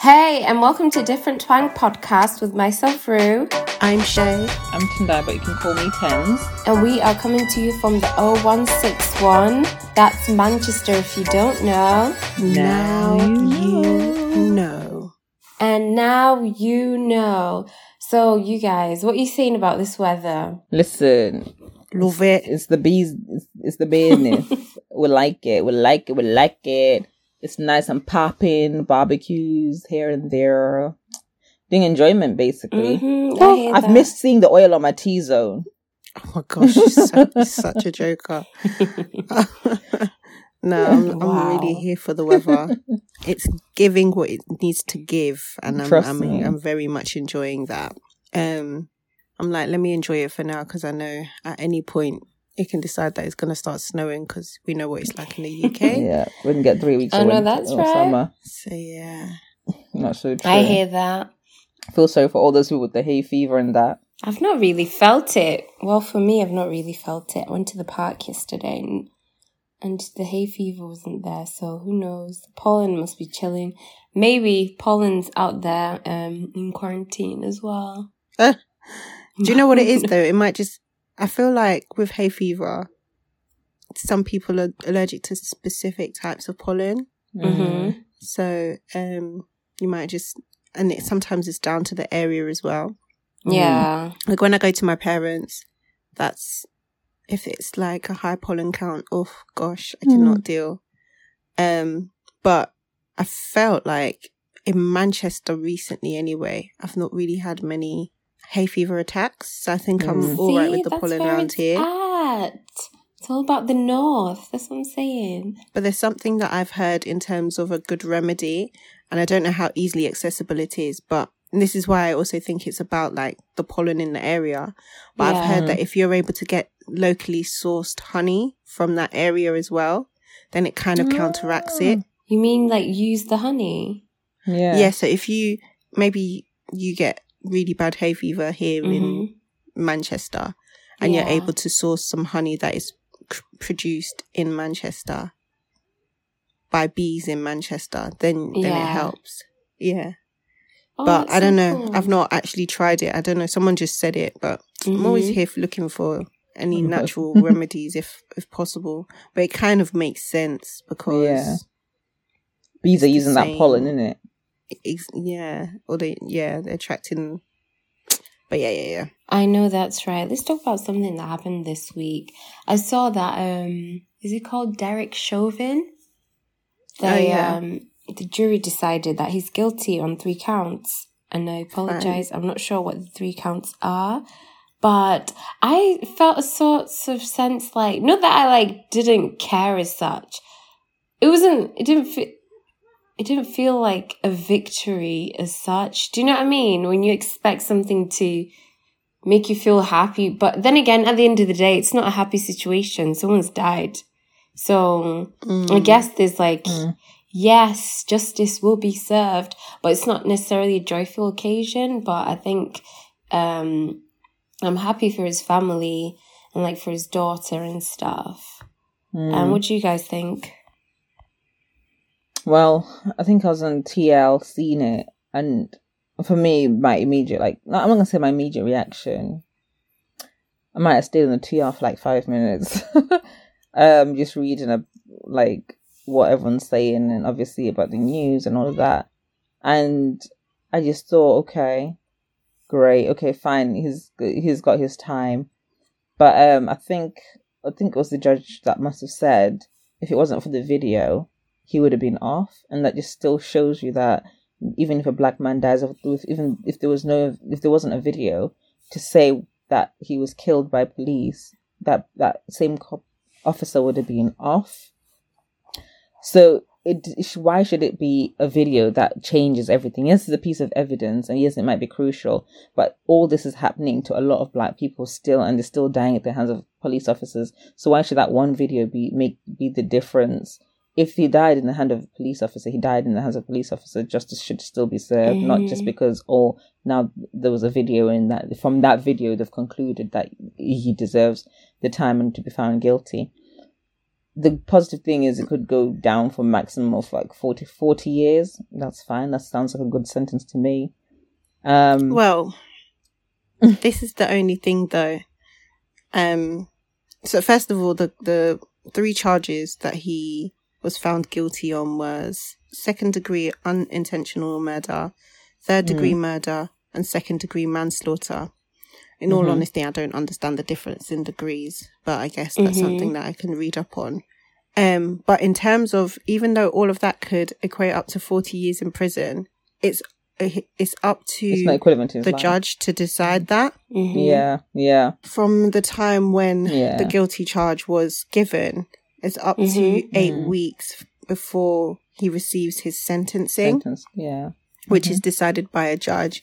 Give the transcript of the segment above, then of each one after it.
Hey, and welcome to Different Twang Podcast with myself, Rue. I'm Shay. I'm Tendai, but you can call me Tens. And we are coming to you from the 0161. That's Manchester if you don't know. Now you know. And now you know. So, you guys, what are you saying about this weather? Listen, Love it. it's the bees, it's, it's the business. we like it, we like it, we like it. It's nice and popping, barbecues here and there. Doing enjoyment, basically. Mhm, I hear I've that. missed seeing the oil on my T-zone. Oh my gosh, you're, so, you're such a joker. no, I'm, Wow. I'm really here for the weather. It's giving what it needs to give, and I'm I'm. I'm very much enjoying that. Um, I'm like, let me enjoy it for now because I know at any point it can decide that it's going to start snowing because we know what it's like in the UK. Yeah, we can get three weeks Oh, of no, winter that's right. summer. So yeah, Not so true. I hear that. I feel sorry for all those people with the hay fever and that. I've not really felt it. Well, for me, I've not really felt it. I went to the park yesterday and, and the hay fever wasn't there, so who knows? The pollen must be chilling. Maybe pollen's out there um, in quarantine as well. Uh, do you know what it is though? It might just. I feel like with hay fever, some people are allergic to specific types of pollen. hmm So um, you might just, and it, sometimes it's down to the area as well. Yeah. Like when I go to my parents, that's if it's like a high pollen count. Oh gosh, I cannot deal. Um, but I felt like in Manchester recently, anyway, I've not really had many hay fever attacks. So I think I'm Mm. all right See, with the pollen where around it's here. At. It's all about the north. That's what I'm saying. But there's something that I've heard in terms of a good remedy, and I don't know how easily accessible it is, but this is why I also think it's about like the pollen in the area. But I've heard that if you're able to get locally sourced honey from that area as well, then it kind of counteracts it. You mean like use the honey? Yeah. Yeah. So if you maybe you get really bad hay fever here in Mhm. Manchester, and Yeah. you're able to source some honey that is c- produced in Manchester by bees in Manchester, then then Yeah. it helps. Yeah, Oh, but I don't so know. cool. I've not actually tried it. I don't know. Someone just said it, but I'm always Mhm. here for looking for any natural remedies if if possible. But it kind of makes sense because Yeah. Bees are using that pollen, isn't it? Ex- yeah, or they yeah they're attracting. But yeah, yeah, yeah. I know that's right. Let's talk about something that happened this week. I saw that um is it called Derek Chauvin? They Oh, yeah. um the jury decided that he's guilty on three counts. And I apologize. I'm not sure what the three counts are. But I felt a sort of sense like not that I like didn't care as such. It wasn't it didn't feel it didn't feel like a victory as such. Do you know what I mean? When you expect something to make you feel happy, but then again, at the end of the day, it's not a happy situation. Someone's died. So I Mm. guess there's like, Mm. yes, justice will be served, but it's not necessarily a joyful occasion. But I think um, I'm happy for his family and like for his daughter and stuff. Mm. And what do you guys think? Well, I think I was on TL seeing it, and for me, my immediate like I'm not gonna say my immediate reaction. I might have stayed on the TL for like five minutes, um, just reading a like what everyone's saying, and obviously about the news and all of that, and I just thought, okay, great, okay, fine, he's he's got his time, but um, I think I think it was the judge that must have said if it wasn't for the video he would have been off, and that just still shows you that even if a black man dies, if- even if there was no, if there wasn't a video to say that he was killed by police, that that same cop officer would have been off. So it why should it be a video that changes everything? Yes, it's a piece of evidence, and yes, it might be crucial, but all this is happening to a lot of black people still, and they're still dying at the hands of police officers. So why should that one video be make be the difference? If he died in the hand of a police officer, he died in the hands of a police officer. Justice should still be served, not just Mhm. because oh now there was a video in that from that video they've concluded that he deserves the time and to be found guilty. the positive thing is it could go down for a maximum of like 40, 40 years. That's fine. That sounds like a good sentence to me. Um, Well, this is the only thing though. Um, so first of all, the the three charges that he was found guilty on was second degree unintentional murder, third degree murder, and second degree manslaughter. In all honesty, I don't understand the difference in degrees, but I guess that's something that I can read up on. Um, but in terms of even though all of that could equate up to forty years in prison, it's it's up to it's equivalent the life. judge to decide that Mhm. Yeah, yeah, from the time when Yeah. the guilty charge was given it's up to Mhm. 8 Mhm. weeks before he receives his sentencing sentence. Yeah, which is decided by a judge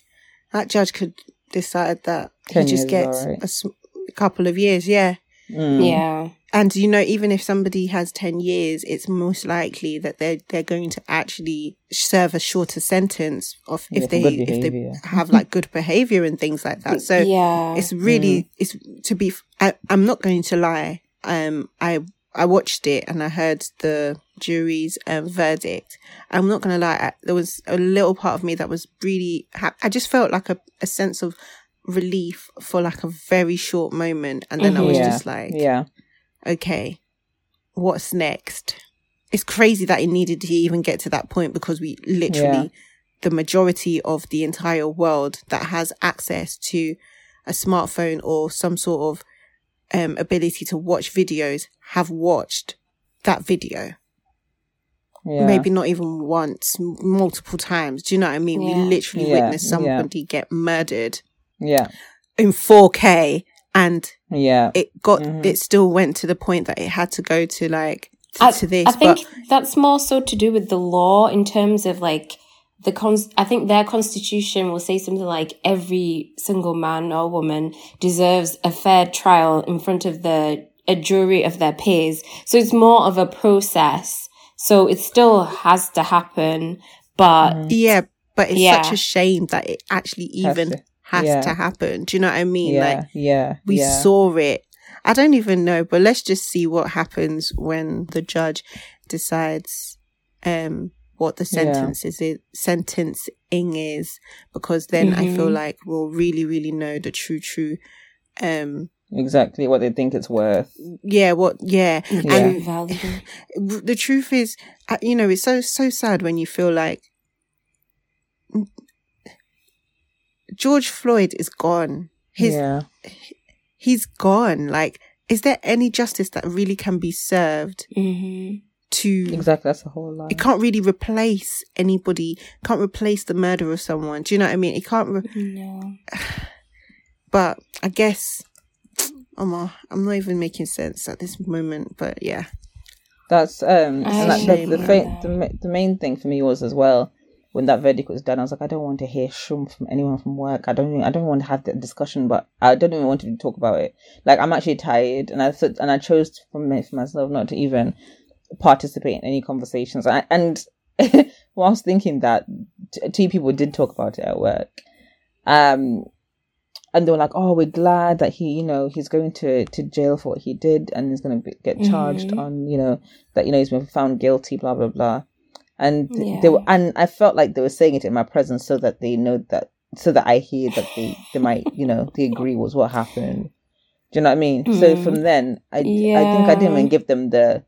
that judge could decide that he just years is gets alright. a s- couple of years yeah Mm. Yeah. and you know even if somebody has 10 years it's most likely that they're they're going to actually serve a shorter sentence of if for they if they have like good behavior and things like that so yeah. it's really Mm. it's to be I, am not going to lie um i i watched it and i heard the jury's um, verdict. I'm not going to lie I, there was a little part of me that was really ha- i just felt like a, a sense of relief for like a very short moment. And then i was Yeah. just like yeah, okay what's next? It's crazy that it needed to even get to that point because we literally the majority of the entire world that has access to a smartphone or some sort of um, ability to watch videos have watched that video. Yeah. maybe not even once m- multiple times. Do you know what i mean? We literally Yeah, witnessed yeah. somebody get murdered Yeah, in 4k and yeah, it got Mhm. it still went to the point that it had to go to like to, I, to this I think but that's more so to do with the law in terms of like the cons. I think their constitution will say something like every single man or woman deserves a fair trial in front of the a jury of their peers. So it's more of a process. So it still has to happen, but yeah but it's Yeah. such a shame that it actually Has even to. has Yeah. to happen do you know what i mean yeah, like yeah. we yeah. saw it i don't even know but let's just see what happens when the judge decides um what the Yeah. sentence is it sentencing is because then i feel Mhm. like we'll really really know the true true um exactly what they think it's worth. yeah what yeah Yeah. and valuable. the truth is uh, you know it's so so sad when you feel like george floyd is gone his yeah, he's gone like is there any justice that really can be served hmm to exactly. That's the whole line. it can't really replace anybody can't replace the murder of someone do you know what i mean it can't re- No. but i guess I'm, uh, I'm not even making sense at this moment but yeah That's um, I and that, agree the, the, fa- the the main thing for me was as well when that verdict was done. I was like, I don't want to hear shum from anyone from work. I don't, even, I don't want to have that discussion, but I don't even want to talk about it. Like I'm actually tired, and I thought, and I chose for, me, for myself not to even participate in any conversations. I, and whilst thinking that, t- two people did talk about it at work. Um, and they were like, "Oh, we're glad that he, you know, he's going to to jail for what he did, and he's going to get charged Mhm. on, you know, that you know he's been found guilty, blah blah blah." And Yeah. they were, and I felt like they were saying it in my presence so that they know that, so that I hear that they they might, you know, they agree was what happened. Do you know what I mean? So Mhm. from then, I I think I didn't even give them the.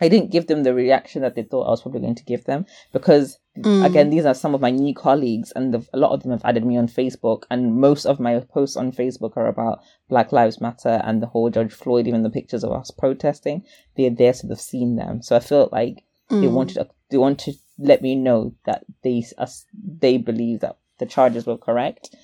I didn't give them the reaction that they thought I was probably going to give them because Mm. again, these are some of my new colleagues, and the, a lot of them have added me on Facebook. And most of my posts on Facebook are about Black Lives Matter and the whole George Floyd, even the pictures of us protesting. They're there, so they've seen them. So I felt like they Mm. wanted they want to let me know that they us they believe that the charges were correct.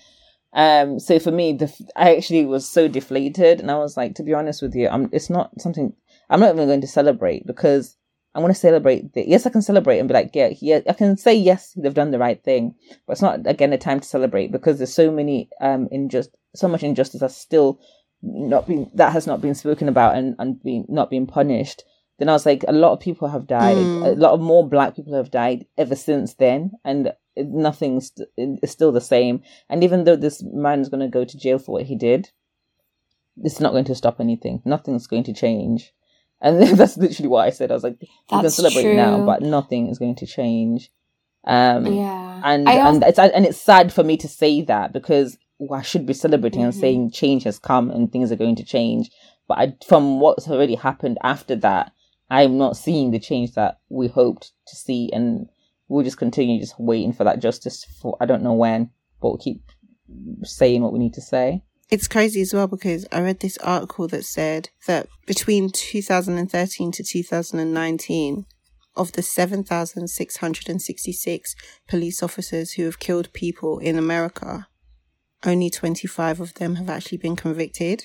Um, so for me, the I actually was so deflated, and I was like, to be honest with you, I'm. It's not something I'm not even going to celebrate because I want to celebrate. The, yes, I can celebrate and be like, yeah, yeah, I can say yes, they've done the right thing, but it's not again a time to celebrate because there's so many um injust, so much injustice that's still not been that has not been spoken about and and being not being punished. Then I was like, a lot of people have died. Mm. A lot of more black people have died ever since then, and nothing's it's still the same. And even though this man's going to go to jail for what he did, it's not going to stop anything. Nothing's going to change. And that's literally what I said. I was like, you can That's celebrate now, but nothing is going to change. Um, Yeah. and I and it's and it's sad for me to say that because well, I should be celebrating and Mhm. saying change has come and things are going to change. But I, from what's already happened after that, I'm not seeing the change that we hoped to see, and we'll just continue just waiting for that justice for I don't know when, but we'll keep saying what we need to say. It's crazy as well because I read this article that said that between 2013 to 2019, of the 7,666 police officers who have killed people in America, only 25 of them have actually been convicted.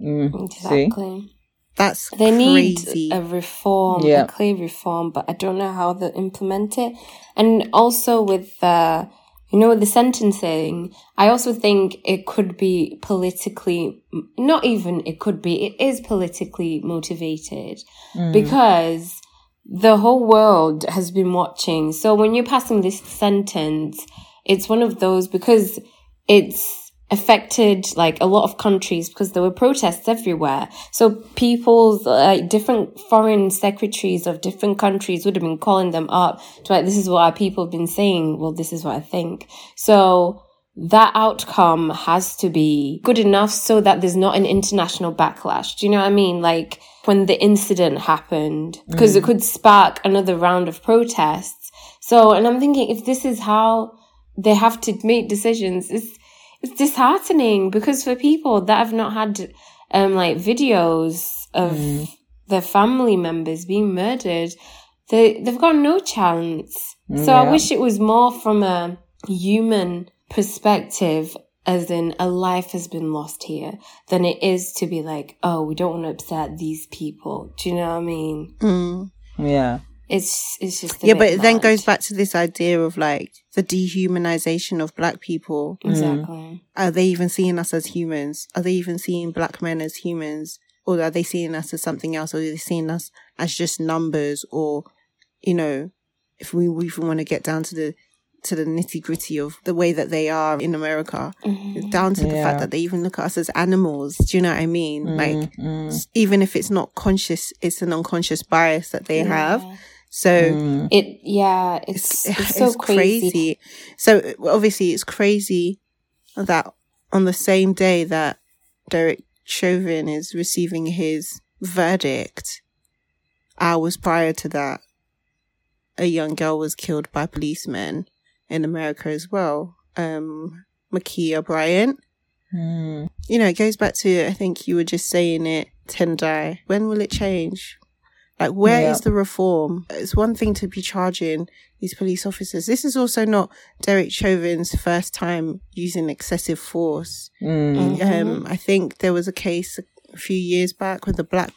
Mm, See, exactly. That's They crazy. need a reform, Yeah. a clear reform, but I don't know how they implement it. And also with the, you know, the sentencing, I also think it could be politically, not even it could be, it is politically motivated Mm. because the whole world has been watching. So when you're passing this sentence, it's one of those because it's affected like a lot of countries because there were protests everywhere. So people's like different foreign secretaries of different countries would have been calling them up to like, this is what our people have been saying. Well, this is what I think. So that outcome has to be good enough so that there's not an international backlash. Do you know what I mean? Like when the incident happened, mm. because it could spark another round of protests. So, and I'm thinking if this is how they have to make decisions, it's, it's disheartening because for people that have not had, um, like videos of their family members being murdered, they, they've got no chance. So I wish it was more from a human perspective, as in a life has been lost here, than it is to be like, oh, we don't want to upset these people. Do you know what I mean? Mm. yeah, It's it's just Yeah, but it then goes back to this idea of like the dehumanization of black people. exactly. Are they even seeing us as humans? Are they even seeing black men as humans? Or are they seeing us as something else? Or are they seeing us as just numbers? Or, you know, if we even want to get down to the to the nitty gritty of the way that they are in America, Mhm. down to the fact that they even look at us as animals. Do you know what I mean? Like, Mm, even if it's not conscious, it's an unconscious bias that they have. So mm, It yeah, it's it's, so crazy. So obviously, it's crazy that on the same day that Derek Chauvin is receiving his verdict, hours prior to that, a young girl was killed by policemen in America as well. Um, Ma'Khia Bryant. mm. You know, it goes back to I think you were just saying it, Tendai. When will it change? Like, where is Yeah. the reform? It's one thing to be charging these police officers. This is also not Derek Chauvin's first time using excessive force. Mm. Um, I think there was a case a few years back with a black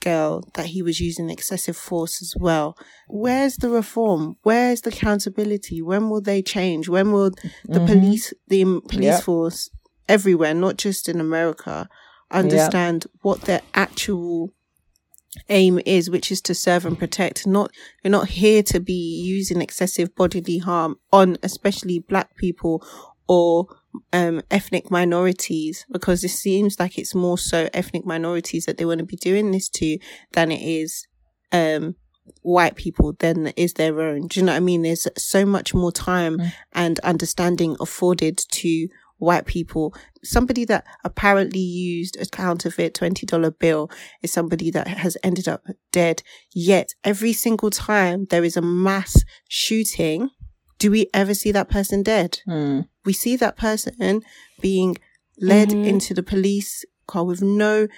girl that he was using excessive force as well. Where's the reform? Where's the accountability? When will they change? When will the Mhm. police, the police Yep. force everywhere, not just in America, understand what their actual aim is, which is to serve and protect. Not you're not here to be using excessive bodily harm on especially black people or um, ethnic minorities, because it seems like it's more so ethnic minorities that they want to be doing this to than it is um, white people than is their own. Do you know what I mean? There's so much more time Mm. and understanding afforded to white people. Somebody that apparently used a counterfeit $20 bill is somebody that has ended up dead. Yet every single time there is a mass shooting, do we ever see that person dead? Mm. We see that person being led Mhm. into the police car with no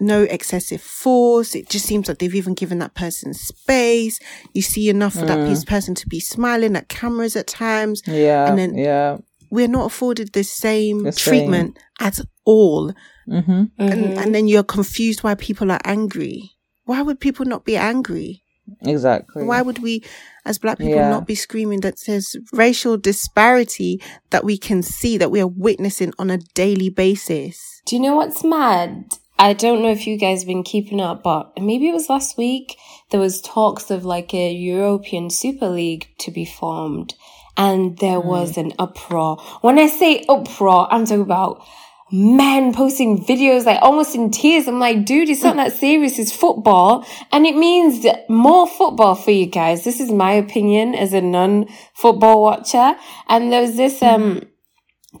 no excessive force. It just seems like they've even given that person space. You see enough for that Mm. piece- person to be smiling at cameras at times. Yeah, And then- yeah. We're not afforded the same The same. treatment at all. Mm-hmm. And, Mhm. and then you're confused why people are angry. Why would people not be angry? Exactly. Why would we, as black people, Yeah. not be screaming that there's racial disparity that we can see, that we are witnessing on a daily basis? Do you know what's mad? I don't know if you guys have been keeping up, but maybe it was last week. There was talks of like a European Super League to be formed, and there was an uproar. When I say uproar, I'm talking about men posting videos like almost in tears. I'm like, dude, it's not that serious. It's football. And it means more football for you guys. This is my opinion as a non-football watcher. And there was this, um,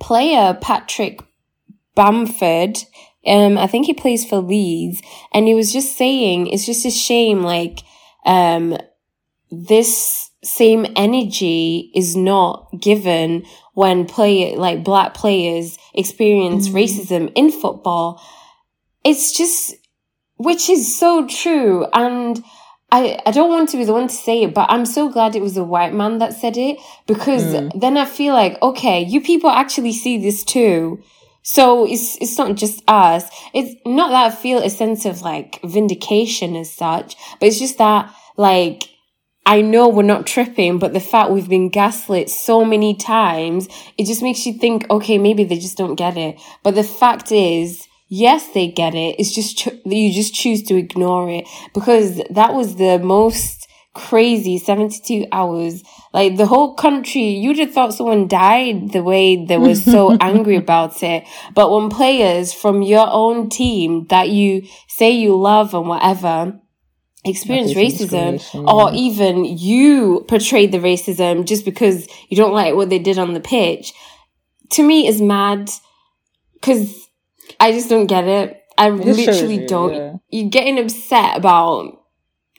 player, Patrick Bamford. Um, I think he plays for Leeds and he was just saying, it's just a shame, like, um, this same energy is not given when play like black players experience mm. racism in football. It's just, which is so true. And I, I don't want to be the one to say it, but I'm so glad it was a white man that said it because mm. then I feel like, okay, you people actually see this too. So it's, it's not just us. It's not that I feel a sense of like vindication as such, but it's just that like, I know we're not tripping, but the fact we've been gaslit so many times, it just makes you think, okay, maybe they just don't get it. But the fact is, yes, they get it. It's just, cho- you just choose to ignore it because that was the most crazy 72 hours. Like the whole country, you'd have thought someone died the way they were so angry about it. But when players from your own team that you say you love and whatever, experience racism or even you portrayed the racism just because you don't like what they did on the pitch to me is mad because I just don't get it. I it literally you, don't. Yeah. You're getting upset about,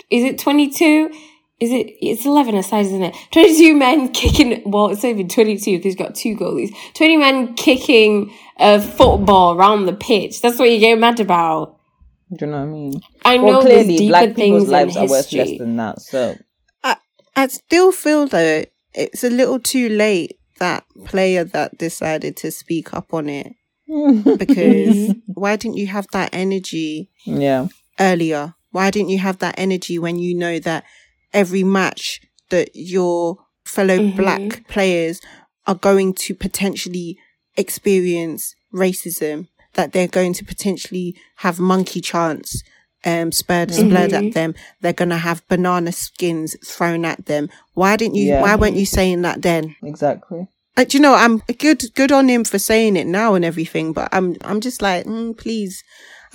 is it 22? Is it, it's 11 aside, isn't it? 22 men kicking, well, it's not even 22 because he's got two goalies. 20 men kicking a football around the pitch. That's what you're getting mad about. Do you know what I mean? I know well, clearly black people's lives are worth less than that. So I I still feel though it's a little too late that player that decided to speak up on it. because why didn't you have that energy yeah earlier? Why didn't you have that energy when you know that every match that your fellow mm-hmm. black players are going to potentially experience racism that they're going to potentially have monkey chants um, spurred, mm-hmm. at them. They're going to have banana skins thrown at them. Why didn't you, yeah. why weren't you saying that then? Exactly. Like, you know, I'm good, good on him for saying it now and everything, but I'm, I'm just like, mm, please,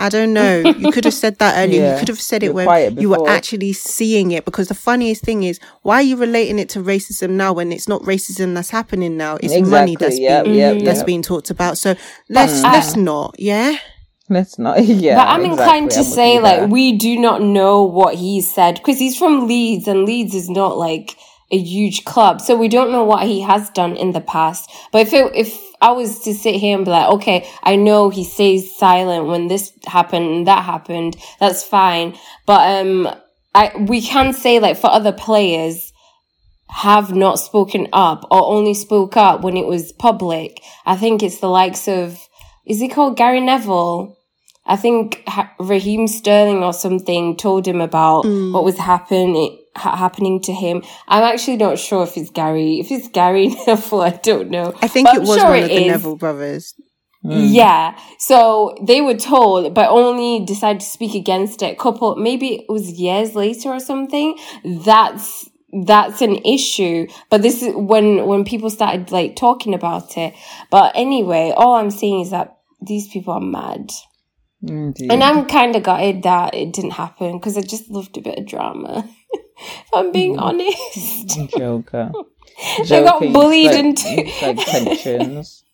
I don't know. You could have said that earlier. Yeah. You could have said it You're when you were actually seeing it. Because the funniest thing is, why are you relating it to racism now when it's not racism that's happening now? It's exactly. money that's yep, being yep, that's yep. being talked about. So let's but, let's not, yeah. Let's not, yeah. But I'm exactly. inclined to I'm say, like, we do not know what he said because he's from Leeds, and Leeds is not like a huge club, so we don't know what he has done in the past. But if it, if I was to sit here and be like, okay, I know he stays silent when this happened and that happened. That's fine. But, um, I, we can say like for other players have not spoken up or only spoke up when it was public. I think it's the likes of, is he called Gary Neville? I think Raheem Sterling or something told him about mm. what was happening ha- happening to him. I'm actually not sure if it's Gary. If it's Gary Neville, I don't know. I think but it I'm was sure one of the is. Neville brothers. Mm. Yeah. So they were told, but only decided to speak against it. Couple, maybe it was years later or something. That's, that's an issue. But this is when, when people started like talking about it. But anyway, all I'm saying is that these people are mad. Indeed. And I'm kind of gutted that it didn't happen because I just loved a bit of drama. if I'm being mm. honest. Joker. they got bullied like, into like tensions.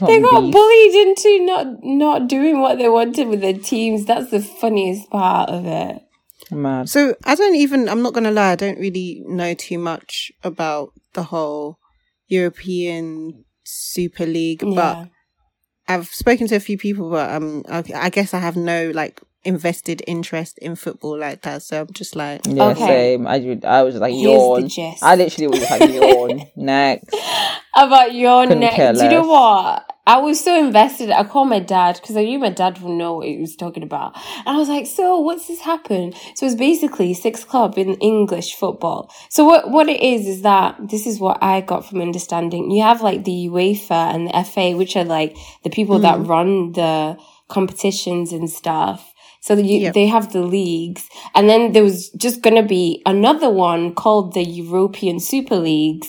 They got beef. bullied into not not doing what they wanted with their teams. That's the funniest part of it. Mad. So I don't even. I'm not gonna lie. I don't really know too much about the whole European Super League, yeah. but I've spoken to a few people, but um, I, I guess I have no like invested interest in football like that. So I'm just like, yeah, okay. same. I, I was like, Here's yawn. I literally was like, yawn. Next. About your next. Do you know what? I was so invested. I called my dad because I knew my dad would know what he was talking about. And I was like, so what's this happen? So it's basically six club in English football. So what, what it is, is that this is what I got from understanding. You have like the UEFA and the FA, which are like the people mm. that run the competitions and stuff. So you, yep. they have the leagues. And then there was just going to be another one called the European Super Leagues.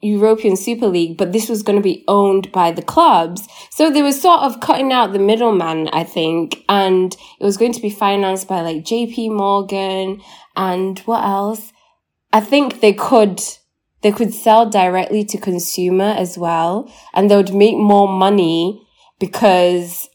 European Super League, but this was going to be owned by the clubs. So they were sort of cutting out the middleman, I think, and it was going to be financed by like JP Morgan and what else? I think they could, they could sell directly to consumer as well, and they would make more money because,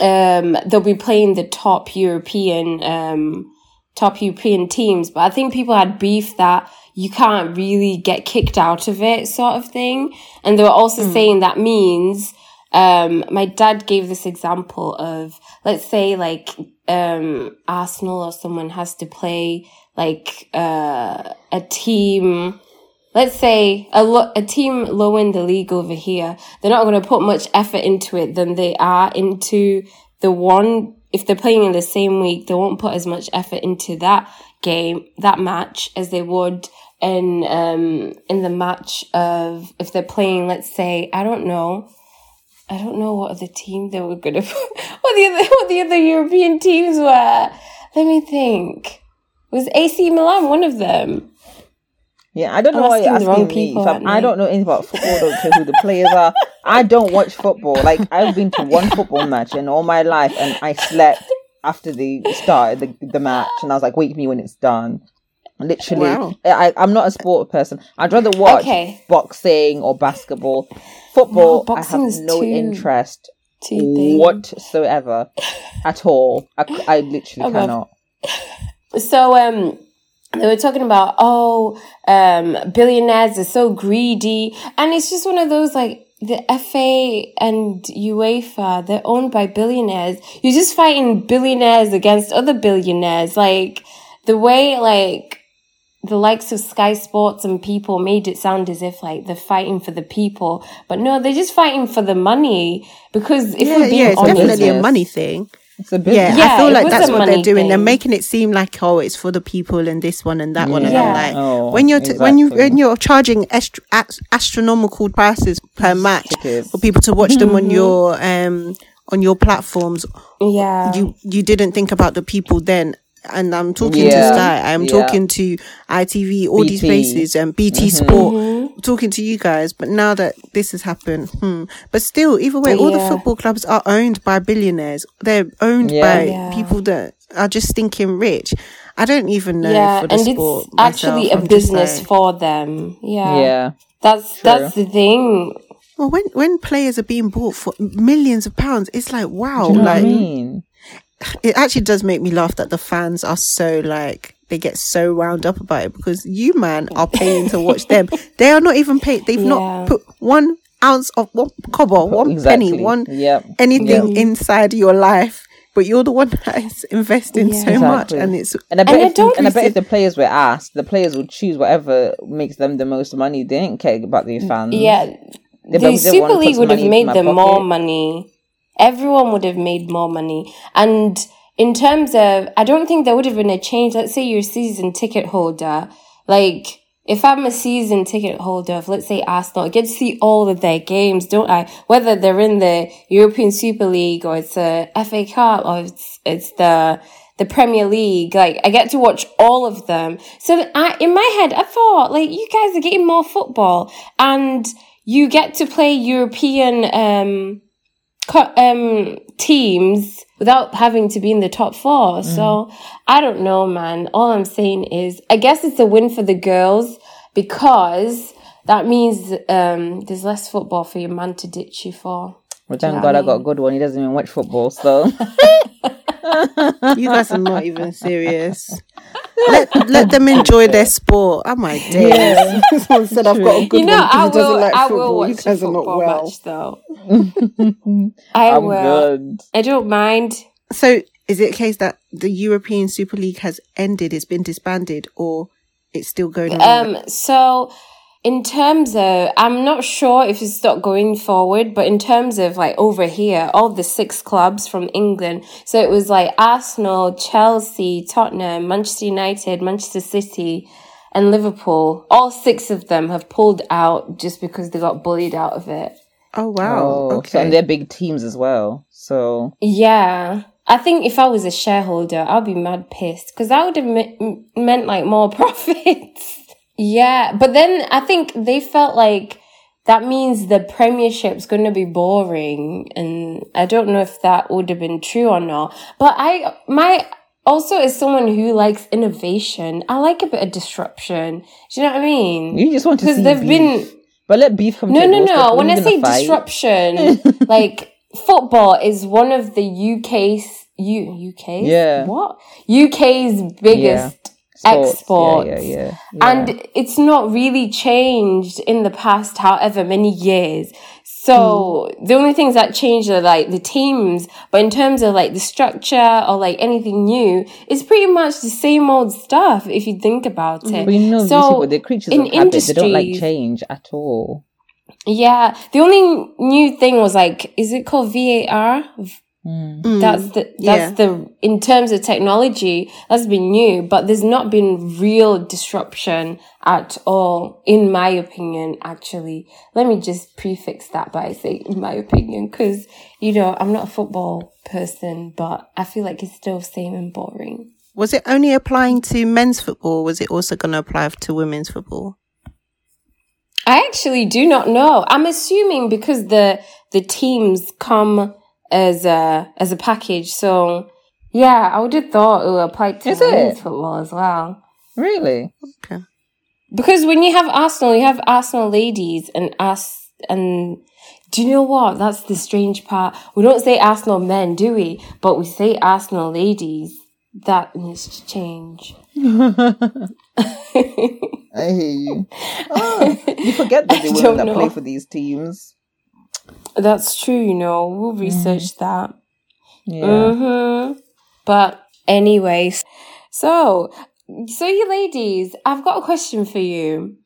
um, they'll be playing the top European, um, top European teams. But I think people had beef that you can't really get kicked out of it sort of thing. And they were also mm. saying that means, um, my dad gave this example of, let's say like, um, Arsenal or someone has to play like, uh, a team, let's say a, lo- a team low in the league over here, they're not going to put much effort into it than they are into the one if they're playing in the same week, they won't put as much effort into that game, that match, as they would in um in the match of if they're playing, let's say, I don't know, I don't know what other team they were gonna what the other what the other European teams were. Let me think. Was AC Milan one of them? Yeah, I don't know why you're asking me. I don't know anything about football. Don't care who the players are. I don't watch football. Like I've been to one football match in all my life, and I slept after the started the, the match, and I was like, "Wake me when it's done." Literally, wow. I, I'm not a sport person. I'd rather watch okay. boxing or basketball. Football, no, I have no too, interest too whatsoever at all. I, I literally okay. cannot. So, um, they were talking about, oh, um, billionaires are so greedy. And it's just one of those like, the FA and UEFA, they're owned by billionaires. You're just fighting billionaires against other billionaires. Like, the way, like, the likes of Sky Sports and people made it sound as if like they're fighting for the people, but no, they're just fighting for the money. Because if yeah, we're being yeah, it's honest, definitely a money thing. Yeah, yeah, I feel like that's what they're doing. Thing. They're making it seem like oh, it's for the people and this one and that yeah. one. And I'm like, oh, when you're t- exactly. when you when you're charging est- astronomical prices per match for people to watch them on mm-hmm. your um on your platforms, yeah, you you didn't think about the people then and I'm talking yeah. to Sky, I'm yeah. talking to ITV, all BT. these places, and BT mm-hmm. Sport, mm-hmm. Talking to you guys. But now that this has happened, hmm. but still, either way, yeah. all the football clubs are owned by billionaires. They're owned by people that are just thinking rich. I don't even know. Yeah, and it's actually a business for them. Yeah, yeah, that's True. that's the thing. Well, when when players are being bought for millions of pounds, it's like wow, like. I mean? it actually does make me laugh that the fans are so like they get so wound up about it because you man are paying to watch them. They are not even paid. They've yeah. not put one ounce of one cobble, one exactly. penny, one yep. anything yep. inside your life. But you're the one that is investing yeah. so exactly. much, and it's and I bet, and if, the, and I bet if the players were asked, the players would choose whatever makes them the most money. They didn't care about their mm. fans. Yeah, they the Super League would have made them pocket. more money everyone would have made more money. And in terms of, I don't think there would have been a change. Let's say you're a season ticket holder. Like, if I'm a season ticket holder of, let's say, Arsenal, I get to see all of their games, don't I? Whether they're in the European Super League or it's a FA Cup or it's, it's the, the Premier League. Like, I get to watch all of them. So I, in my head, I thought, like, you guys are getting more football and you get to play European, um, um, teams without having to be in the top four. Mm. So I don't know, man. All I'm saying is, I guess it's a win for the girls because that means um, there's less football for your man to ditch you for. Well, thank God I, mean? I got a good one. He doesn't even watch football, so. you guys are not even serious. let let them enjoy their sport. Oh my days! Yeah. Someone said I've got a good you know, one I will, like I will watch you guys are not well. Match, though. I I'm will. Good. I don't mind. So, is it a case that the European Super League has ended? It's been disbanded, or it's still going on? Um. So in terms of, I'm not sure if it's not going forward, but in terms of like over here, all the six clubs from England. So it was like Arsenal, Chelsea, Tottenham, Manchester United, Manchester City, and Liverpool. All six of them have pulled out just because they got bullied out of it. Oh wow! Oh, okay, so, and they're big teams as well. So yeah, I think if I was a shareholder, I'd be mad pissed because that would have me- meant like more profits. Yeah, but then I think they felt like that means the premiership's going to be boring and I don't know if that would have been true or not. But I my also as someone who likes innovation, I like a bit of disruption. Do you know what I mean? You just want to Because see they've beef. been but let beef come no, no, no. When I say fight. disruption, like football is one of the UK's U UK's Yeah. what UK's biggest Sports. exports. Yeah, yeah, yeah. yeah. and it's not really changed in the past however many years. So hmm. the only things that changed are like the teams, but in terms of like the structure or like anything new, it's pretty much the same old stuff if you think about mm-hmm. it. But you know, so people, they're creatures in of habit. They don't like change at all. Yeah, the only new thing was like, is it called VAR? Mm. That's the that's yeah. the in terms of technology that's been new, but there's not been real disruption at all, in my opinion. Actually, let me just prefix that by saying in my opinion, because you know I'm not a football person, but I feel like it's still same and boring. Was it only applying to men's football? Was it also going to apply to women's football? I actually do not know. I'm assuming because the the teams come as a as a package, so yeah, I would have thought it would apply to Is women's it? football as well. Really? Okay. Because when you have Arsenal, you have Arsenal ladies and us and do you know what? That's the strange part. We don't say Arsenal men, do we? But we say Arsenal ladies. That needs to change. I hear you. Ah, you forget that I the women that know. play for these teams. That's true, you know. We'll research that. Yeah. Mm-hmm. But anyways, so so you ladies, I've got a question for you.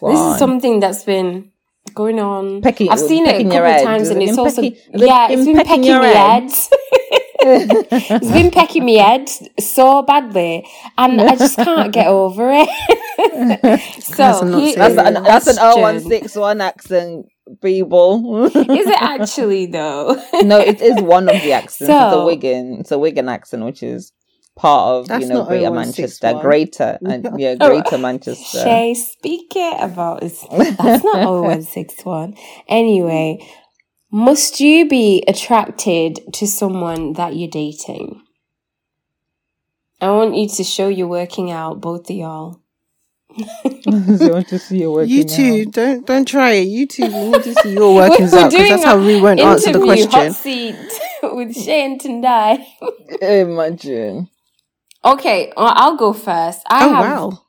Go this on. is something that's been going on. Pecking- I've seen it a couple of times, and it's also pecking- yeah, it's been pecking me head? it's been pecking me head so badly, and I just can't get over it. So here said That's an that's an question. O one six one accent, people. Is it actually though? no, it is one of the accents. it's a Wigan. It's a Wigan accent, which is part of you know Greater Manchester, Greater uh, and yeah, Oh, Greater Manchester. Shay, speak it about this. That's not 0161. Anyway, must you be attracted to someone that you're dating? I want you to show you're working out, both of y'all. you want to see your working You two, out. don't don't try it. You two, we need to see your workings out because that's how we won't answer the question. hot seat with Shay and Tendai. Imagine. Okay, well, I'll go first. I Oh have, wow!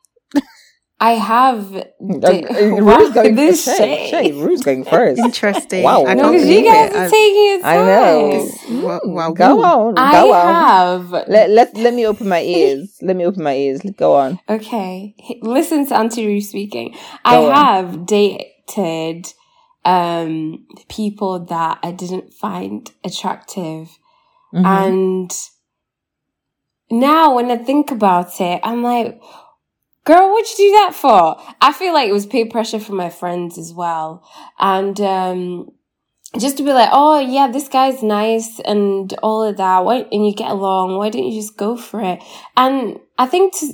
I have. Da- uh, Wow, Rue's going this first. Shay, Shay. Shay, Rue's going first. Interesting. Wow. I No, can't because you believe guys it. are I- taking your time. I know. Wow, wow, Go woo. on. Go I on. have. Let let let me open my ears. let me open my ears. Go on. Okay, listen to Auntie Rue speaking. I on. have dated um people that I didn't find attractive, Mhm. and now when I think about it, I'm like, girl, what'd you do that for? I feel like it was peer pressure from my friends as well, and um. Just to be like, oh yeah, this guy's nice and all of that. Why and you get along? Why don't you just go for it? And I think to,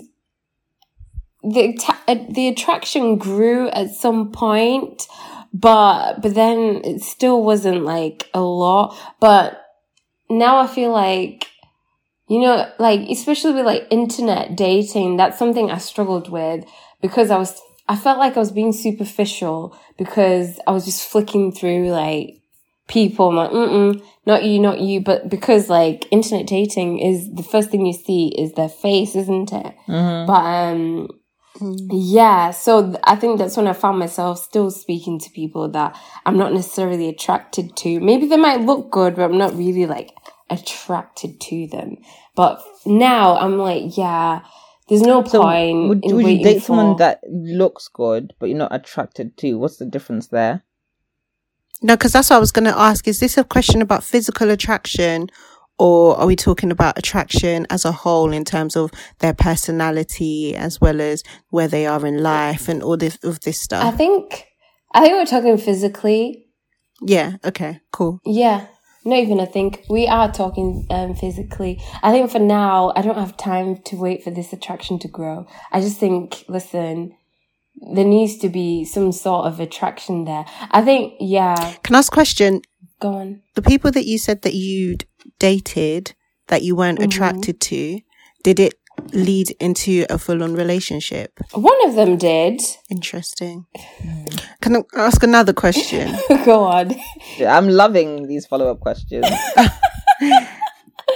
the uh, the attraction grew at some point, but but then it still wasn't like a lot. But now I feel like you know, like especially with like internet dating, that's something I struggled with because I was I felt like I was being superficial because I was just flicking through like people. I'm like, mm not you, not you. But because like internet dating is the first thing you see is their face, isn't it? Mhm. But um, yeah. So I think that's when I found myself still speaking to people that I'm not necessarily attracted to. Maybe they might look good, but I'm not really like attracted to them. But now I'm like, yeah, there's no So point would, in would you date for. someone that looks good but you're not attracted to? What's the difference there? No, because that's what I was going to ask. Is this a question about physical attraction, or are we talking about attraction as a whole in terms of their personality as well as where they are in life and all this of this stuff? I stuff? think, I think we're talking physically. yeah. Okay. Cool. Yeah. Not even I think we are talking um, physically. I think for now, I don't have time to wait for this attraction to grow. I just think, listen, there needs to be some sort of attraction there. I think, yeah. Can I ask a question? Go on. The people that you said that you'd dated that you weren't Mhm. attracted to, did it lead into a full on relationship? One of them did. Interesting. Can I ask another question? Go on. I'm loving these follow up questions.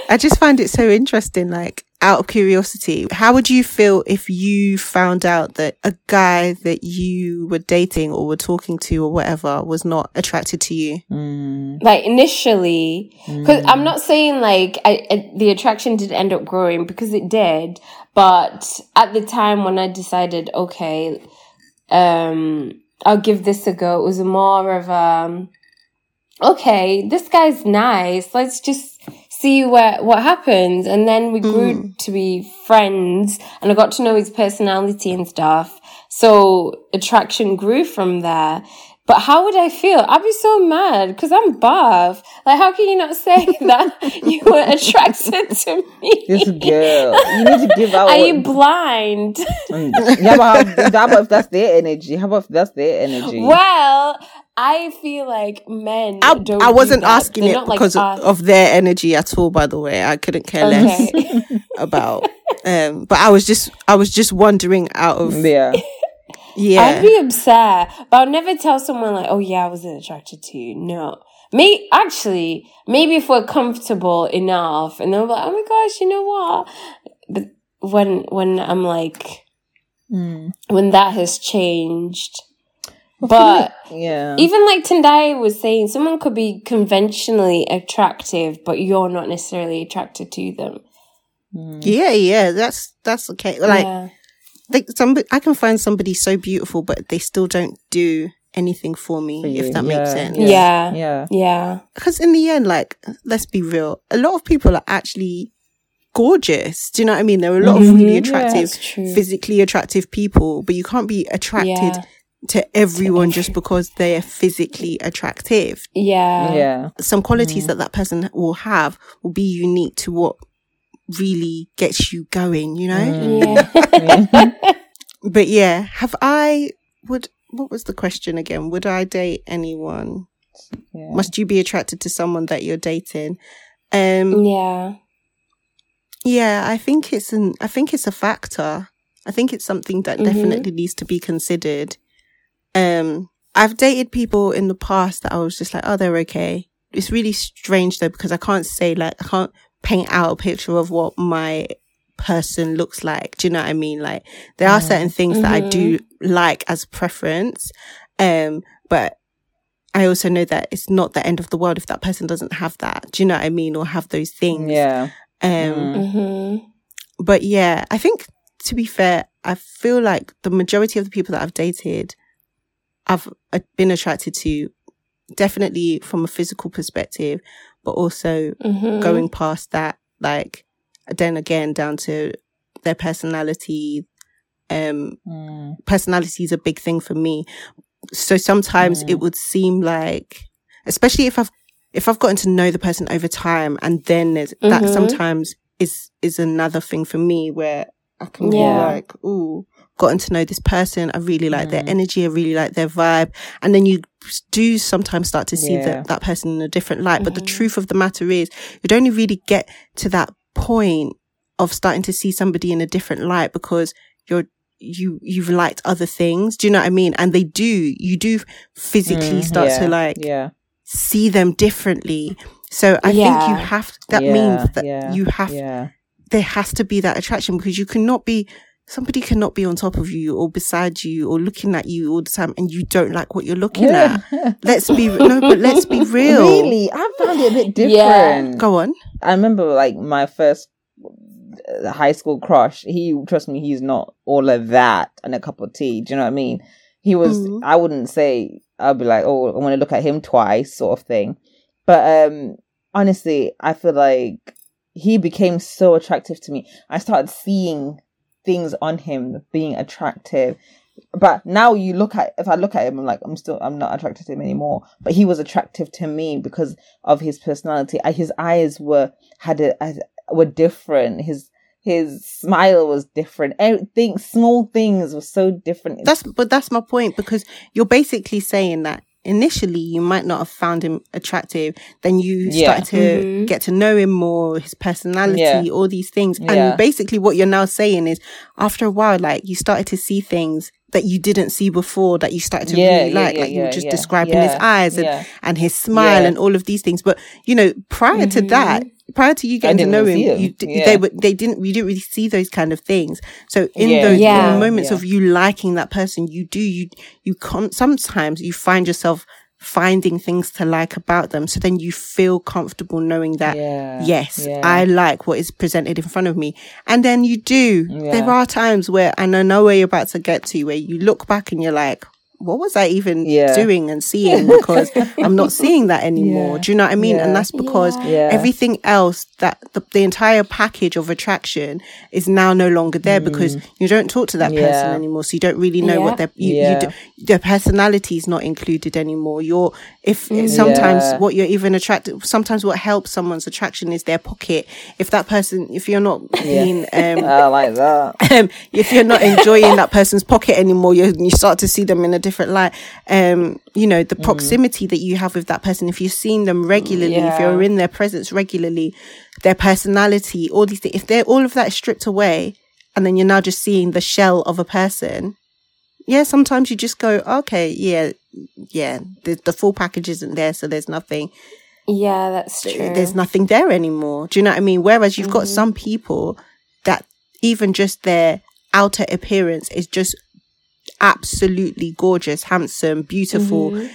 I just find it so interesting. Like, out of curiosity, how would you feel if you found out that a guy that you were dating or were talking to or whatever was not attracted to you? Mm, Like initially, because I'm not saying like I, I, the attraction did end up growing because it did, but at the time when I decided, okay, um, I'll give this a go, it was more of um, okay, this guy's nice. Let's just see where what happens. And then we grew to be friends, and I got to know his personality and stuff. So attraction grew from there. But how would I feel? I'd be so mad because I'm buff. Like, how can you not say that you were attracted to me? this girl, you need to give out. Are what- you blind? Mm, yeah, but how, how about if that's their energy? How about if that's their energy? well, I feel like men. I, don't I wasn't that. asking They're it not like because of, of their energy at all, by the way. I couldn't care less about. Um, but I was just, I was just wondering out of, Yeah. yeah. I'd be upset, but I'll never tell someone like, "Oh yeah, I wasn't attracted to you." No, me actually, maybe if we're comfortable enough, and they're like, "Oh my gosh, you know what?" But when when I'm like, Mm. when that has changed, but Yeah. even like Tendai was saying, someone could be conventionally attractive, but you're not necessarily attracted to them. Mm. yeah, yeah, that's, that's okay. Like, yeah. like somebody, I can find somebody so beautiful, but they still don't do anything for me, For if that makes sense. Yeah. Yeah. yeah, Because in the end, like, let's be real, a lot of people are actually gorgeous. Do you know what I mean? There are a lot of really Mhm. Yeah, attractive, physically attractive people, but you can't be attracted Yeah. To everyone just because they're physically attractive. Yeah. Yeah. Some qualities that that person will have will be unique to what really gets you going, you know? Mm. Yeah. But yeah, have I, would, what was the question again? Would I date anyone? Yeah. Must you be attracted to someone that you're dating? Um, yeah. Yeah, I think it's an I think it's a factor. I think it's something that Mhm. definitely needs to be considered. Um I've dated people in the past that I was just like, oh, they're okay. It's really strange though because I can't say like I can't paint out a picture of what my person looks like. Do you know what I mean? Like there are Mhm. certain things that I do like as preference. Um, but I also know that it's not the end of the world if that person doesn't have that. Do you know what I mean? Or have those things. Yeah. Um, Mm. hmm but yeah, I think to be fair, I feel like the majority of the people that I've dated, I've uh, been attracted to definitely from a physical perspective, but also hmm going past that, like then again down to their personality. Um, Mm. personality is a big thing for me. So sometimes Mm. it would seem like, especially if I've if I've gotten to know the person over time, and then there's that Mhm. sometimes is is another thing for me where I can be like, ooh, gotten to know this person. I really like their Mm. energy. I really like their vibe, and then you do sometimes start to see Yeah. that that person in a different light. But the Mhm. truth of the matter is, you'd only really get to that point of starting to see somebody in a different light because you're you you've liked other things do you know what i mean and they do you do physically Mm, start yeah. to like Yeah. see them differently so i think you have that yeah. means that yeah. you have Yeah. there has to be that attraction because you cannot be somebody cannot be on top of you or beside you or looking at you all the time and you don't like what you're looking at let's be no but let's be real Really, I found it a bit different. Yeah. go on I remember like my first uh, high school crush. He, trust me, he's not all of that and a cup of tea. Do you know what I mean? He was. Mhm. I wouldn't say I'd be like, oh, I want to look at him twice, sort of thing. But um honestly, I feel like he became so attractive to me. I started seeing things on him being attractive. But now you look at if I look at him, I'm like I'm still I'm not attracted to him anymore. But he was attractive to me because of his personality. I, his eyes were had a- were different. His his smile was different. Everything, small things were so different. That's but that's my point because you're basically saying that initially you might not have found him attractive. Then you Yeah. started to Mhm. get to know him more, his personality, Yeah. all these things. Yeah. And basically what you're now saying is after a while, like you started to see things that you didn't see before that you started to Yeah, really yeah, like. yeah, like you were just yeah, describing his eyes and, yeah. and his smile Yeah. and all of these things. But you know, prior to that, prior to you getting to know him, him. you d- Yeah. they were they didn't you didn't really see those kind of things. So in Yeah. those Yeah. in moments Yeah. of you liking that person, you do you you con- sometimes you find yourself finding things to like about them. So then you feel comfortable knowing that Yeah. yes, Yeah. I like what is presented in front of me. And then you do. Yeah. There are times where and I know where you're about to get to where you look back and you're like, what was I even Yeah. doing and seeing? Because I'm not seeing that anymore. Yeah. Do you know what I mean? Yeah. And that's because Yeah. everything else that the, the entire package of attraction is now no longer there because you don't talk to that person Mm. Anymore. So you don't really know Yeah. what their, you, Yeah. you do, their personality is not included anymore. You're, if sometimes Yeah. what you're even attracted, sometimes what helps someone's attraction is their pocket. If that person, if you're not being, um, I like that. um, if you're not enjoying that person's pocket anymore, you you start to see them in a different light. Um, you know, the proximity that you have with that person, if you're seeing them regularly, if you're in their presence regularly, their personality, all these things, if they're all of that is stripped away, and then you're now just seeing the shell of a person, yeah, sometimes you just go, okay, yeah, yeah, the, the full package isn't there, so there's nothing Yeah, that's true. there's nothing there anymore. Do you know what I mean? Whereas you've got some people that even just their outer appearance is just absolutely gorgeous, handsome, beautiful, Mhm.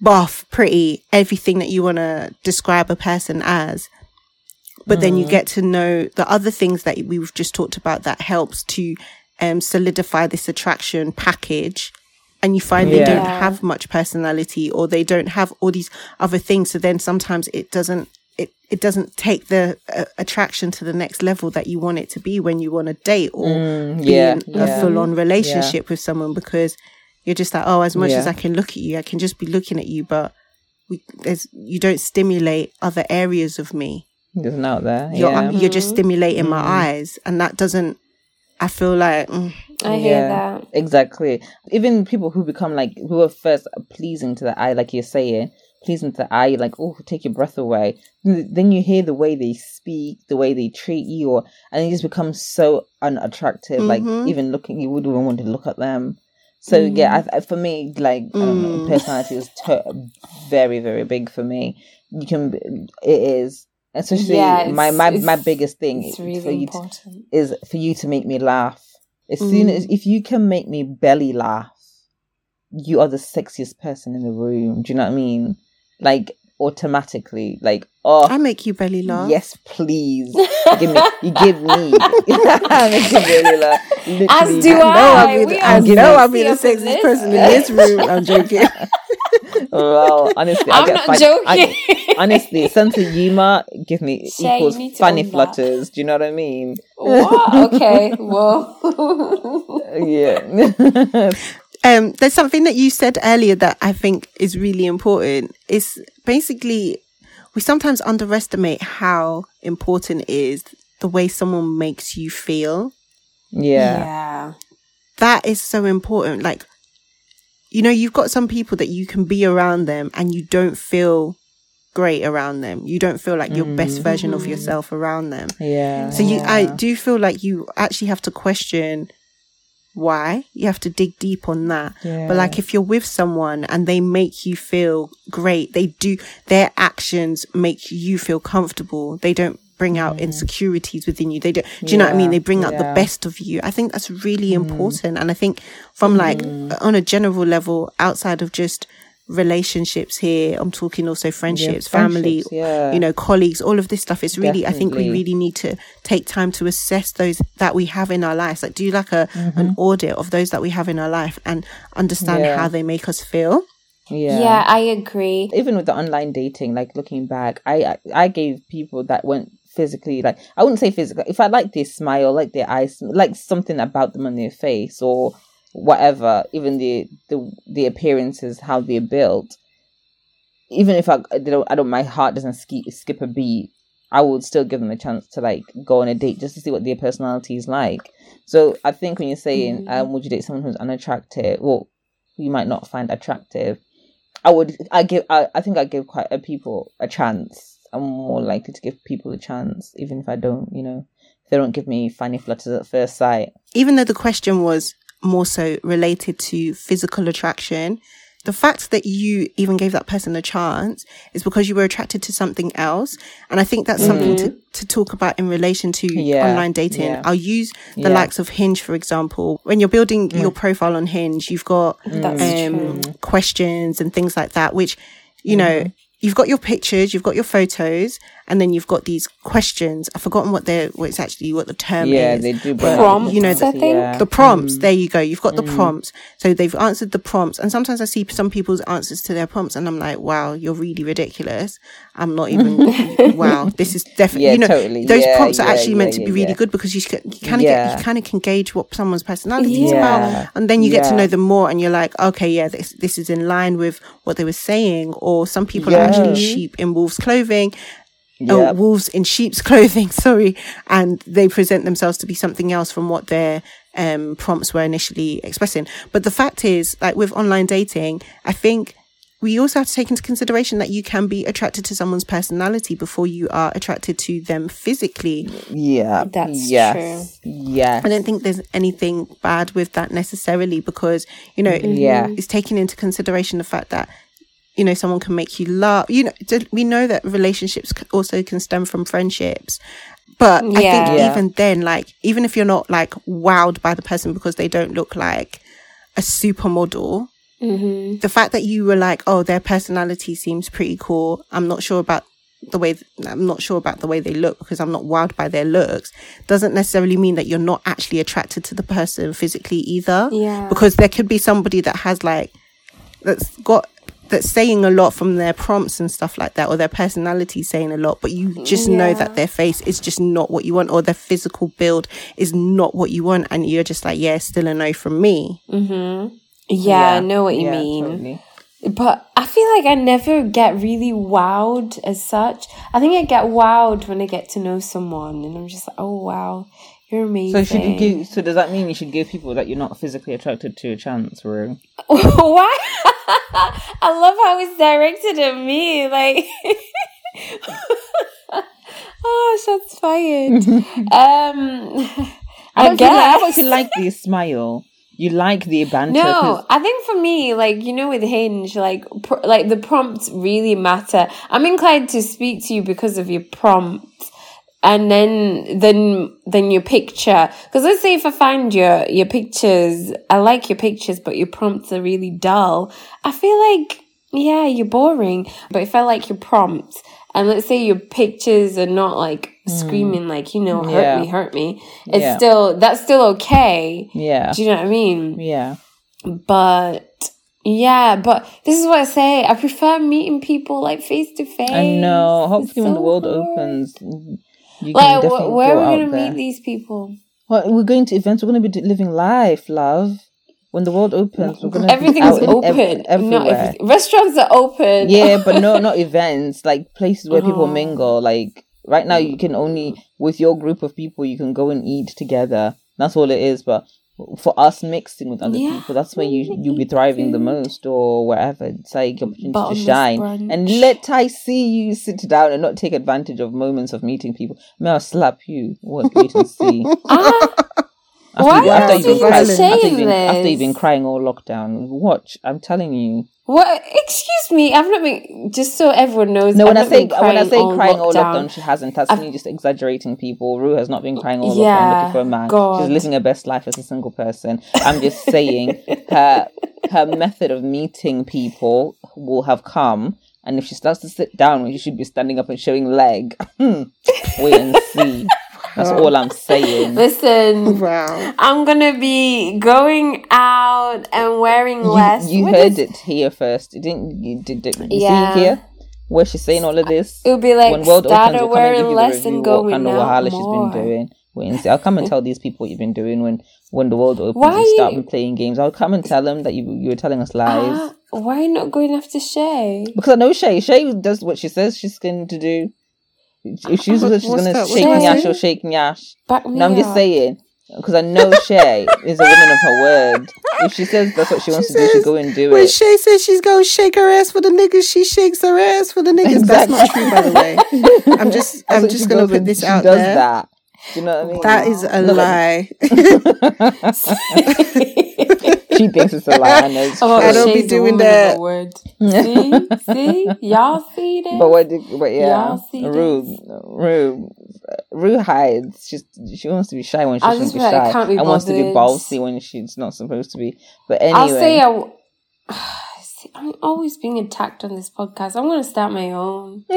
buff, pretty, everything that you want to describe a person as. But then you get to know the other things that we've just talked about that helps to um, solidify this attraction package. And you find they don't have much personality or they don't have all these other things. So then sometimes it doesn't, it, it doesn't take the uh, attraction to the next level that you want it to be when you want to date or Mm, be in yeah. a full on relationship with someone because you're just like, oh, as much Yeah. as I can look at you, I can just be looking at you, but we, there's, you don't stimulate other areas of me. There's an out there. You're, yeah. you're just stimulating my eyes. And that doesn't, I feel like, mm, I hear that. Exactly. Even people who become like who are first pleasing to the eye, like you're saying, pleasing to the eye, like oh, take your breath away. Then you hear the way they speak, the way they treat you, or and it just becomes so unattractive. Mhm. Like even looking, you wouldn't want to look at them. So yeah, I, I, for me, like don't know, Mm. personality is to- very, very big for me. You can, it is. Especially Yeah, my my, my biggest thing It's for you to, is for you to make me laugh. As soon as if you can make me belly laugh, you are the sexiest person in the room. Do you know what I mean? Like automatically, like oh I make you belly laugh. yes, please. Give me, you give me. I make you belly laugh. Literally. As do I know I. I'll be, the, I are know I'll be the sexy in sexiest person in this room. I'm joking. Well, honestly, I I'm get not fun- joking. I- honestly, sense of humor give me Shay, equals need to funny that. flutters. Do you know what I mean? what? Okay. Whoa. Yeah. Um, there's something that you said earlier that I think is really important. It's basically we sometimes underestimate how important it is the way someone makes you feel. yeah. yeah. That is so important. Like, you know, you've got some people that you can be around them and you don't feel great around them. You don't feel like your best version of yourself around them. Yeah. So you, I do feel like you actually have to question why. You have to dig deep on that. Yeah. But like if you're with someone and they make you feel great, they do their actions make you feel comfortable. They don't bring out mm. insecurities within you. They don't. Do you know what I mean? They bring out the best of you. I think that's really mm. important. And I think from like mm. on a general level, outside of just relationships here, I'm talking also friendships, family, friendships, yeah. you know, colleagues, all of this stuff. It's really, I think we really need to take time to assess those that we have in our lives. Like do like a an audit of those that we have in our life and understand Mm-hmm. Yeah. how they make us feel. yeah. Yeah, I agree. Even with the online dating, like looking back, I I, I gave people that went physically like I wouldn't say physical. If I like their smile, like their eyes, like something about them on their face or whatever, even the the the appearances, how they're built. Even if I, don't, I don't, my heart doesn't skip skip a beat. I would still give them a chance to like go on a date just to see what their personality is like. So I think when you're saying, Mhm. um, would you date someone who's unattractive? Well, you might not find attractive. I would. I give. I, I think I give quite a people a chance. I'm more likely to give people a chance, even if I don't. You know, if they don't give me funny flutters at first sight. even though the question was more so related to physical attraction, the fact that you even gave that person a chance is because you were attracted to something else. And I think that's something to, mm-hmm. to talk about in relation to Yeah, online dating. yeah. I'll use the Yeah. likes of Hinge, for example. When you're building mm. your profile on Hinge, you've got um, questions and things like that, which, you know, mm-hmm. You've got your pictures, you've got your photos, and then you've got these questions. I've forgotten what they're, what it's actually, what the term yeah, is. Yeah, they do. But, bring up Prompts, you know, I the, think. the prompts. Mm. There you go. You've got the prompts. So they've answered the prompts. And sometimes I see some people's answers to their prompts and I'm like, wow, you're really ridiculous. I'm not even, wow, this is definitely, Yeah, you know, totally. those Yeah, prompts are yeah, actually yeah, meant to be yeah, really good because you, you kind of Yeah. get, you kind of can gauge what someone's personality is Yeah. about. And then you get to know them more and you're like, okay, yeah, this, this is in line with what they were saying. Or some people are Yeah. Actually mm-hmm. sheep in wolves' clothing oh, Yep. wolves in sheep's clothing, sorry, and they present themselves to be something else from what their um, prompts were initially expressing. But the fact is, like with online dating, I think we also have to take into consideration that you can be attracted to someone's personality before you are attracted to them physically. Yeah, That's yes, Yes, I don't think there's anything bad with that necessarily because, you know, mm-hmm. Yeah. it's taking into consideration the fact that, you know, someone can make you laugh. You know, we know that relationships also can stem from friendships. But I think Yeah. even then, like, even if you're not like wowed by the person because they don't look like a supermodel, Mm-hmm. the fact that you were like, oh, their personality seems pretty cool. I'm not sure about the way, I'm not sure about the way they look because I'm not wowed by their looks doesn't necessarily mean that you're not actually attracted to the person physically either. Yeah. Because there could be somebody that has like, that's got, that's saying a lot from their prompts and stuff like that, or their personality saying a lot, but you just know that their face is just not what you want, or their physical build is not what you want, and you're just like, yeah, still a no from me. Mm-hmm. Yeah, I know what you yeah, mean. totally. But I feel like I never get really wowed as such. I think I get wowed when I get to know someone and I'm just like, oh wow, you're amazing. So should you give? So does that mean you should give people that you're not physically attracted to a chance, Rue? Why? I love how it's directed at me. Like, oh, shots fired. um, I, I guess. How about you like the smile? You like the banter? No, I think for me, like you know, with Hinge, like pr- like the prompts really matter. I'm inclined to speak to you because of your prompt, and then then then your picture. Because let's say if I find your your pictures, I like your pictures, but your prompts are really dull. I feel like yeah, you're boring. But if I like your prompts, and let's say your pictures are not like screaming like you know hurt Hmm. Yeah. me, hurt me, it's Yeah. still that's still okay. yeah, Do you know what I mean? yeah. But yeah, but this is what I say. I prefer meeting people like face to face. I know. Hopefully, It's when the world hard. opens, you like wh- where are we gonna meet these people? Well, we're going to events. We're going to be living life, love. When the world opens, we're going to Everything's open. ev- everywhere. Restaurants are open. yeah, but no, not events. Like places where people Oh. mingle. Like right now, you can only with your group of people, you can go and eat together. That's all it is. But for us mixing with other Yeah. people, that's where you you'll be thriving the most, or wherever. It's like opportunity to shine. brunch. And let I see you sit down and not take advantage of moments of meeting people. May I slap you? What? Wait and see. Ah, After, Why you- after you you've been crying, after you've been, after you've been crying all lockdown, watch. I'm telling you. what? Excuse me. I've not been. Just so everyone knows. No, I've when I say when I say crying all lockdown. lockdown, she hasn't. That's me just exaggerating. People, Rue has not been crying all lockdown Yeah, looking for a man. God. She's living her best life as a single person. I'm just saying her her method of meeting people will have come, and if she starts to sit down when she should be standing up and showing leg, hmm. wait and see. That's all I'm saying. Listen, Wow. I'm gonna be going out and wearing You, less. you What heard is- it here first. You didn't. You did. did you Yeah. see here where she's saying all of this? It'll be like when world started opens, we'll come wearing less the review and what going kind of out more. she's been doing. Wait and see. I'll come and tell these people what you've been doing when when the world opens. Why you start playing games. I'll come and tell them that you you were telling us lies Ah, why not going after Shay? because I know Shay. Shay does what she says she's going to do. If she's, she's gonna that? shake that? or shake Yash. Back No, I'm just saying because I know Shay is a woman of her word. If she says that's what she wants She to do, she says, go and do When it. When Shay says she's going to shake her ass for the niggas, she shakes her ass for the niggas. That's not true, by the way. I'm just, That's I'm just going to put this she out does there. That. Do you know what I mean? That is a lie. she thinks it's a lie. I know it's Oh, I don't be doing that. her word. See, see, y'all see this? But what? Did, but yeah, Y'all see Rue, Rue, Rue hides. She's she wants to be shy when she I shouldn't be feel like I shy, can't be and wants to be bothered. bossy when she's not supposed to be. But anyway, I'll say I. w- See, I'm always being attacked on this podcast. I'm going to start my own.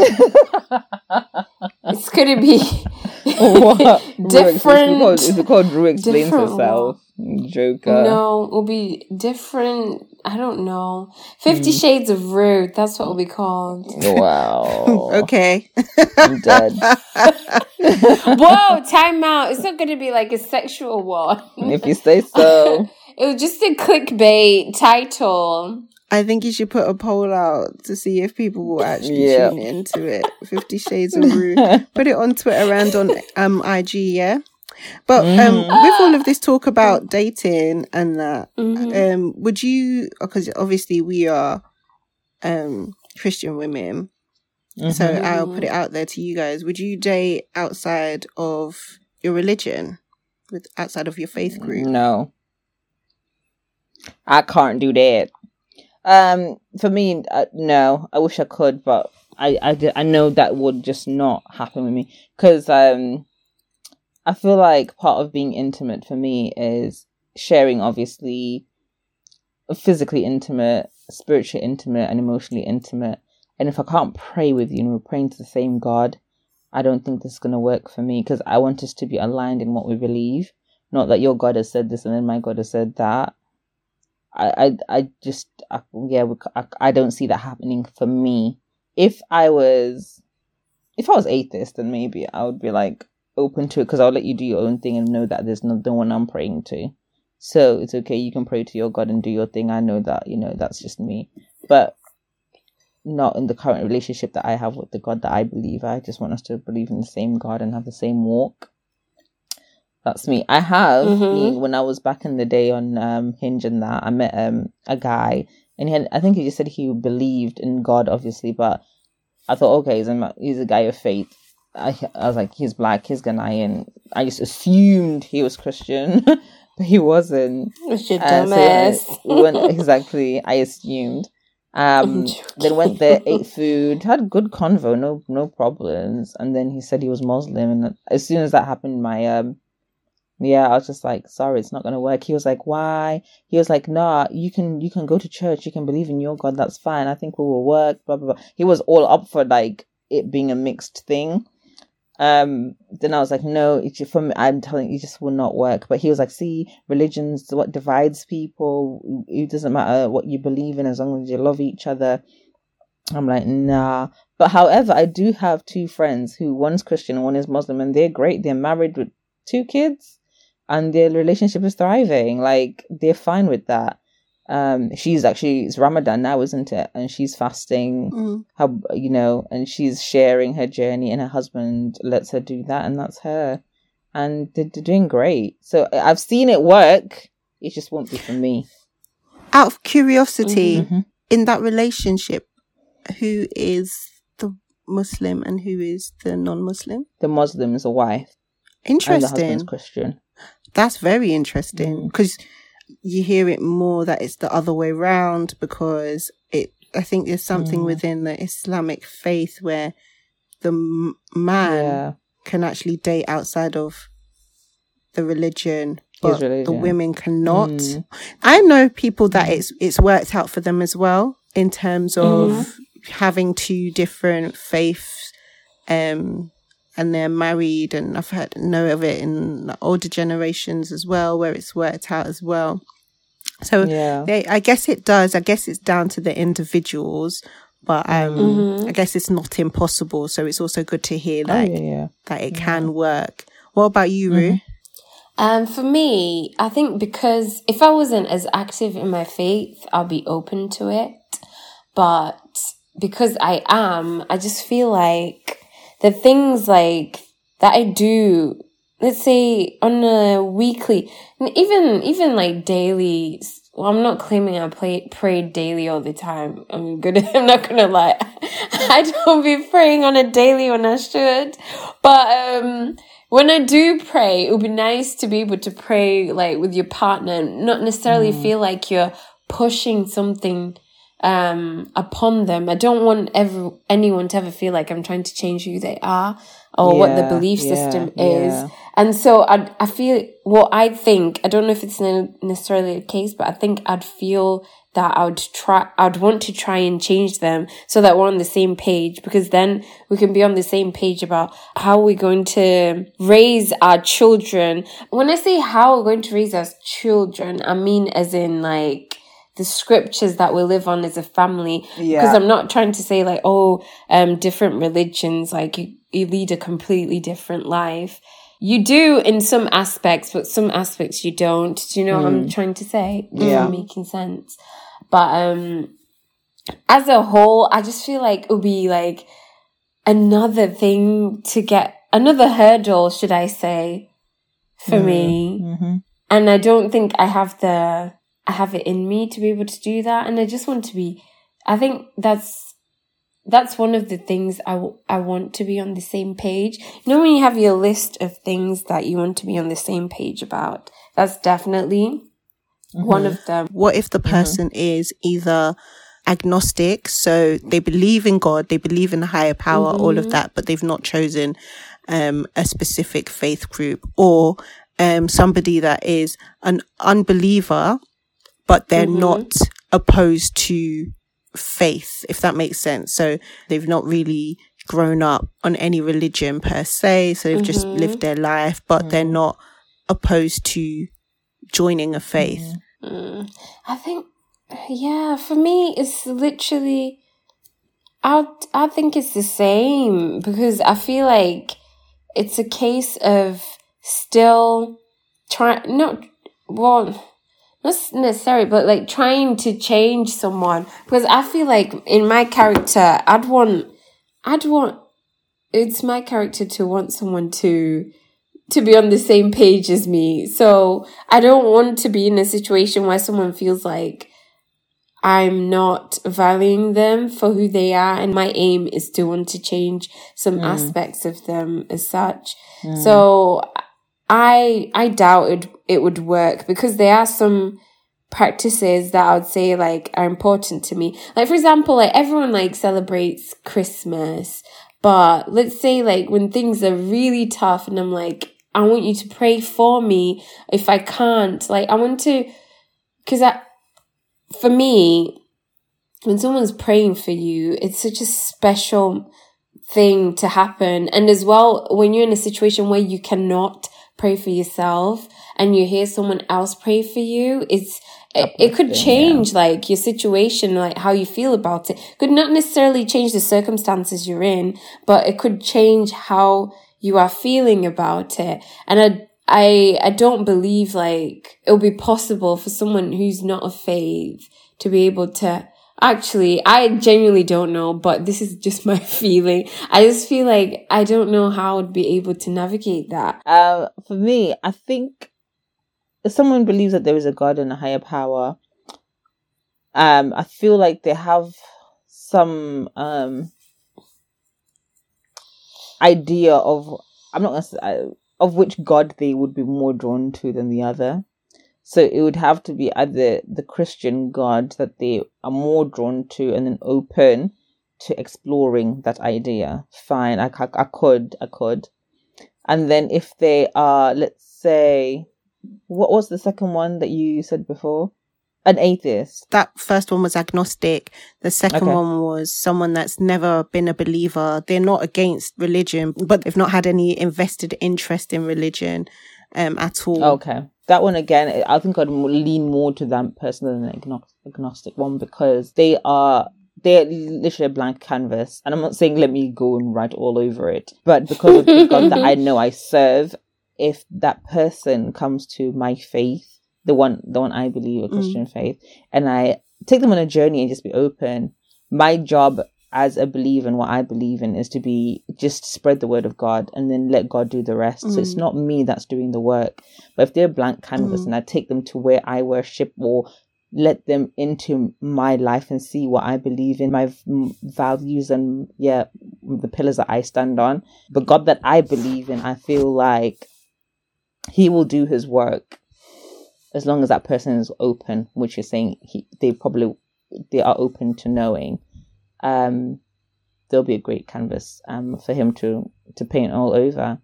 It's going to be What? Rue explains- different. It's called, it's called Rue explains different herself. Joker. No, it'll be different. I don't know. Fifty Hmm. Shades of Rude. That's what it'll be called. Wow. okay. I'm dead. Whoa, time out. It's not going to be like a sexual one. if you say so. It was just a clickbait title. I think you should put a poll out to see if people will actually Yeah. tune into it. Fifty Shades of Rue. Put it on Twitter and on um IG, yeah. But um, Mhm. with all of this talk about dating and that, Mhm. um, would you? Because obviously we are um Christian women, so Mhm. I'll put it out there to you guys. Would you date outside of your religion, with outside of your faith group? No. I can't do that. Um, for me, uh, no. I wish I could, but I, I, I know that would just not happen with me because um, I feel like part of being intimate for me is sharing, obviously, physically intimate, spiritually intimate, and emotionally intimate. And if I can't pray with you and we're praying to the same God, I don't think this is going to work for me because I want us to be aligned in what we believe. Not that your God has said this and then my God has said that. I, I, I just, I, yeah, I, I don't see that happening for me. If I was, if I was atheist, then maybe I would be like open to it because I'll let you do your own thing and know that there's no, no one I'm praying to. So it's okay. You can pray to your God and do your thing. I know that, you know, that's just me. But not in the current relationship that I have with the God that I believe. I just want us to believe in the same God and have the same walk. That's me. I have Mhm. been- when I was back in the day on um, Hinge and that I met um, a guy and he had I think he just said he believed in God obviously, but I thought okay, he's a he's a guy of faith. I I was like he's black, he's Ghanaian. I just assumed he was Christian, but he wasn't. It's your Uh, so, yeah, dumbass. we went exactly. I assumed. Um, then went there, ate food, had good convo, no no problems. And then he said he was Muslim, and as soon as that happened, my um, yeah, I was just like, sorry, it's not gonna work. He was like, why? He was like, nah, you can you can go to church, you can believe in your God, that's fine. I think we will work. Blah blah blah. He was all up for like it being a mixed thing. Um, then I was like, no, for me, I'm telling you, just will not work. But he was like, see, religion's what divides people. It doesn't matter what you believe in as long as you love each other. I'm like, nah. But however, I do have two friends who one's Christian one is Muslim, and they're great. They're married with two kids, and their relationship is thriving. Like they're fine with that. Um, she's actually it's Ramadan now, isn't it? And she's fasting Mm. how you know and she's sharing her journey and her husband lets her do that and that's her and they're, they're doing great so i've seen it work it just won't be for me Out of curiosity, Mhm. in that relationship, who is the Muslim and who is the non-Muslim? the muslim is a wife interesting and the husband's christian That's very interesting Mm. You hear it more that it's the other way round because it. I think there's something Mm. within the Islamic faith where the m- man yeah can actually date outside of the religion, but the women cannot. Mm. I know people that it's it's worked out for them as well in terms of having two different faiths, um, and they're married, and I've heard know of it in older generations as well, where it's worked out as well. So yeah they, I guess it does. I guess it's down to the individuals, but um, Mhm. I guess it's not impossible. So it's also good to hear oh, yeah yeah that it can work. What about you, Rue? Um, for me, I think because if I wasn't as active in my faith, I'll be open to it. But because I am, I just feel like the things like that I do, let's say on a weekly, even, even like daily, well, I'm not claiming I play, pray daily all the time. I'm good. I'm not gonna lie. I don't be praying on a daily when I should. But, um, when I do pray, it would be nice to be able to pray like with your partner, not necessarily mm. feel like you're pushing something um, upon them. I don't want ever anyone to ever feel like I'm trying to change who they are or yeah, what the belief system yeah, is. Yeah. And so I, I feel what I think, I don't know if it's necessarily the case, but I think I'd feel that I would try, I'd want to try and change them so that we're on the same page because then we can be on the same page about how we're going to raise our children. When I say how we're going to raise our children, I mean as in like, the scriptures that we live on as a family. Yeah. Because I'm not trying to say like, oh, um, different religions, like you, you lead a completely different life. You do in some aspects, but some aspects you don't. Do you know mm. what I'm mm. trying to say? Yeah. making sense. But, um, as a whole, I just feel like it would be like another thing to get, another hurdle, should I say, for mm. me. Mm-hmm. And I don't think I have the, I have it in me to be able to do that. And I just want to be, I think that's, that's one of the things I, w- I want to be on the same page. You know, when you have your list of things that you want to be on the same page about, that's definitely mm-hmm. one of them. What if the mm-hmm. person mm-hmm. is either agnostic, so they believe in God, they believe in a higher power, mm-hmm. all of mm-hmm. that, but they've not chosen um, a specific faith group, or um, somebody that is an unbeliever but they're mm-hmm. not opposed to faith, if that makes sense. So they've not really grown up on any religion per se. So they've mm-hmm. just lived their life, but mm-hmm. they're not opposed to joining a faith. Mm. I think, yeah, for me, it's literally, I I think it's the same because I feel like it's a case of still trying, not, well, not necessarily, but like trying to change someone because I feel like in my character, I'd want, I'd want, it's my character to want someone to, to be on the same page as me. So I don't want to be in a situation where someone feels like I'm not valuing them for who they are. And my aim is to want to change some mm. aspects of them as such. Mm. So I, I doubted it would work because there are some practices that I would say like are important to me. Like for example, like everyone like celebrates Christmas, but let's say like when things are really tough and I'm like, I want you to pray for me if I can't. Like I want to, cause I, for me, when someone's praying for you, it's such a special thing to happen. And as well, when you're in a situation where you cannot pray for yourself and you hear someone else pray for you, it's, it, it could change yeah. like your situation, like how you feel about it. Could not necessarily change the circumstances you're in, but it could change how you are feeling about it. And I, I, I don't believe like it'll be possible for someone who's not of faith to be able to Actually, I genuinely don't know, but this is just my feeling. I just feel like I don't know how I'd be able to navigate that. Uh, for me, I think if someone believes that there is a God and a higher power, um, I feel like they have some um idea of I'm not gonna say, uh, of which God they would be more drawn to than the other. So it would have to be either the Christian God that they are more drawn to and then open to exploring that idea. Fine, I, I, I could, I could. And then if they are, let's say, what was the second one that you said before? An atheist. That first one was agnostic. The second okay. one was someone that's never been a believer. They're not against religion, but they've not had any invested interest in religion um, at all. Okay that one again, I think I'd lean more to that person than agnostic one because they are they're literally a blank canvas. And I'm not saying let me go and write all over it, but because of the God that I know I serve, if that person comes to my faith, the one the one I believe a mm. Christian mm. faith, and I take them on a journey and just be open, my job as a believer in what I believe in is to be just spread the word of God and then let God do the rest. Mm. So it's mm. not me that's doing the work. But if they're blank canvas mm. and I take them to where I worship or let them into my life and see what I believe in, my values and yeah, the pillars that I stand on. But God that I believe in, I feel like He will do His work as long as that person is open, which is saying he, they probably they are open to knowing. Um, there'll be a great canvas um for him to to paint all over.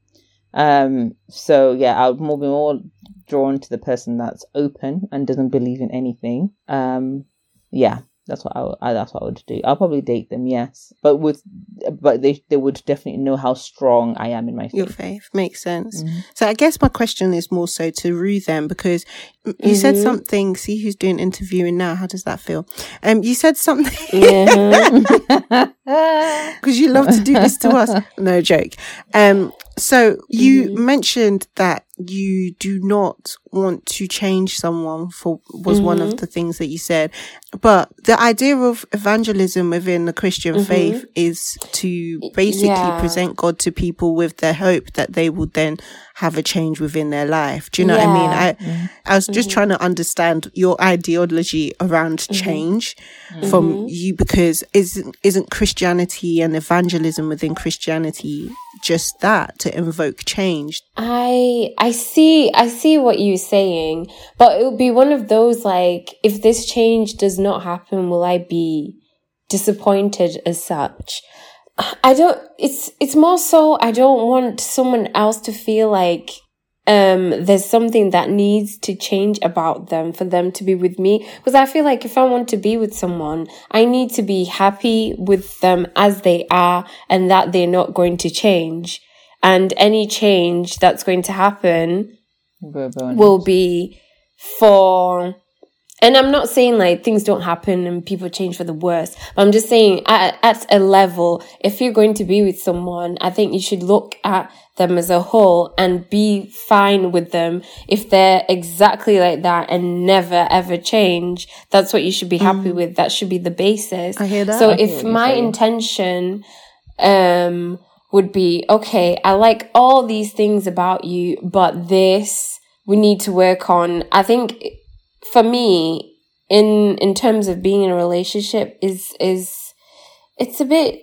Um, so yeah, I'll more be more drawn to the person that's open and doesn't believe in anything. Um, yeah, that's what I, I, that's what I would do. I'll probably date them, yes, but with but they they would definitely know how strong I am in my faith. Your faith makes sense. Mm-hmm. So I guess my question is more so to Rue then because you mm-hmm. said something. See who's doing interviewing now. How does that feel? Um, you said something. Yeah. Because you love to do this to us. No joke. Um, so you mm-hmm. mentioned that you do not want to change someone for was mm-hmm. one of mm-hmm. the things that you said. But the idea of evangelism within the Christian mm-hmm. faith is to basically yeah. present God to people with the hope that they will then have a change within their life. Do you know yeah. what I mean? I, mm-hmm. I was just mm-hmm. trying to understand your ideology around mm-hmm. change from mm-hmm. you because isn't, isn't Christianity and evangelism within Christianity just that to invoke change? I, I see, I see what you're saying, but it would be one of those like, if this change does not happen, will I be disappointed as such? I don't, it's, it's more so I don't want someone else to feel like, um, there's something that needs to change about them for them to be with me. Because I feel like if I want to be with someone, I need to be happy with them as they are and that they're not going to change. And any change that's going to happen will be for and I'm not saying like things don't happen and people change for the worse, but I'm just saying at, at a level, if you're going to be with someone, I think you should look at them as a whole and be fine with them if they're exactly like that and never ever change. That's what you should be happy mm. with. That should be the basis. I hear that. So if my intention, um, would be, okay, I like all these things about you, but this we need to work on. I think for me, in in terms of being in a relationship, is is it's a bit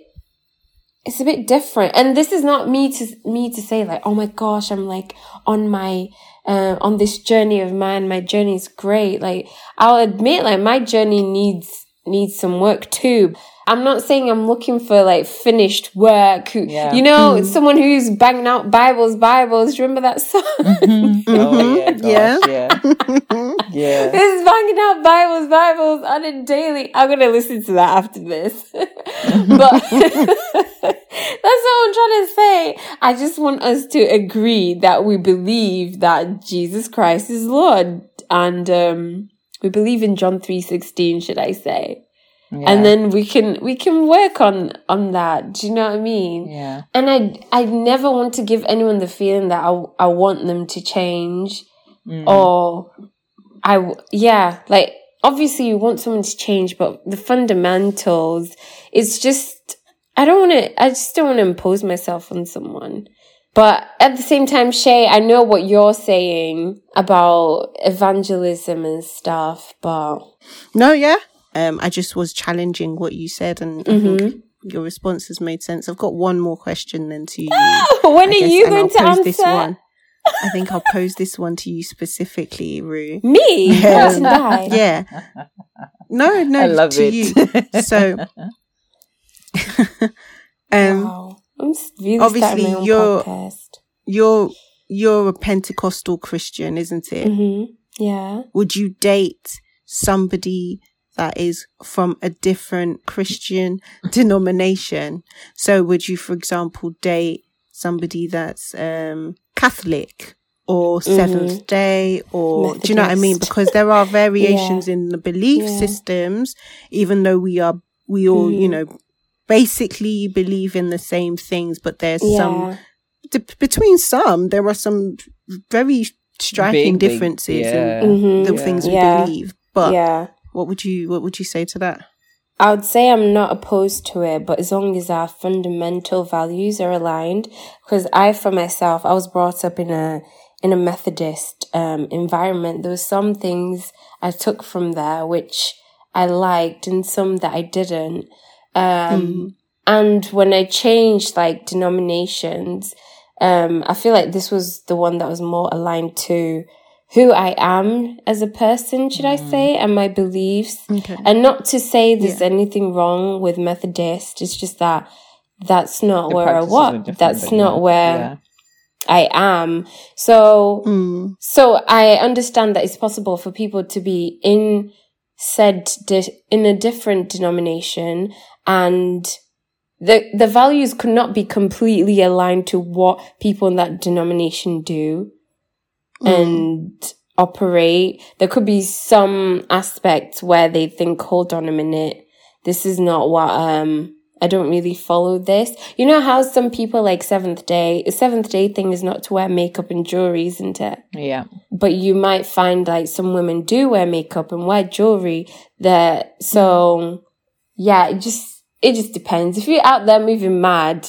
it's a bit different. And this is not me to me to say like, oh my gosh, I'm like on my uh, on this journey of mine. My journey is great. Like I'll admit, like my journey needs needs some work too. I'm not saying I'm looking for like finished work. Yeah. You know, mm. someone who's banging out Bibles, Bibles. Remember that song? Mm-hmm. oh yeah, gosh, yeah, yeah. yeah. This is banging out Bibles, Bibles on a daily. I'm gonna listen to that after this. but that's what I'm trying to say. I just want us to agree that we believe that Jesus Christ is Lord, and um, we believe in John three sixteen. Should I say? Yeah. And then we can we can work on on that. Do you know what I mean? Yeah. And I I never want to give anyone the feeling that I I want them to change mm. or I yeah, like obviously you want someone to change, but the fundamentals it's just I don't want to I just don't want to impose myself on someone. But at the same time, Shay, I know what you're saying about evangelism and stuff, but no, yeah, um, I just was challenging what you said, and mm-hmm. your responses made sense. I've got one more question then to you. when I are guess, you going to answer? This one. I think I'll pose this one to you specifically, Rue. Me? Um, yeah. No, no, I love to it. you. So, um, wow. really obviously you're podcast. you're you're a Pentecostal Christian, isn't it? Mm-hmm. Yeah. Would you date somebody that is from a different Christian denomination. So would you, for example, date somebody that's um, Catholic or 7th mm-hmm. day or Methodist. do you know what I mean? Because there are variations yeah. in the belief yeah. systems, even though we are, we all, mm. you know, basically believe in the same things, but there's yeah. some, d- between some, there are some very striking big, differences big, in mm-hmm. the things we believe. But what would you What would you say to that? I would say I'm not opposed to it, but as long as our fundamental values are aligned, because I, for myself, I was brought up in a in a Methodist um, environment. There were some things I took from there which I liked, and some that I didn't. Um, mm. And when I changed like denominations, um, I feel like this was the one that was more aligned to who I am as a person, should mm. I say, and my beliefs. Okay. And not to say there's yeah. anything wrong with Methodist. It's just that that's not the where I was. That's not yeah. where yeah. I am. So, mm. so I understand that it's possible for people to be in said di- in a different denomination and the the values could not be completely aligned to what people in that denomination do mm. and operate. There could be some aspects where they think, hold on a minute, this is not what, um, I don't really follow this. You know how some people like seventh day, seventh day thing is not to wear makeup and jewelry, isn't it? Yeah. But you might find like some women do wear makeup and wear jewelry that, so yeah, it just, it just depends. If you're out there moving mad,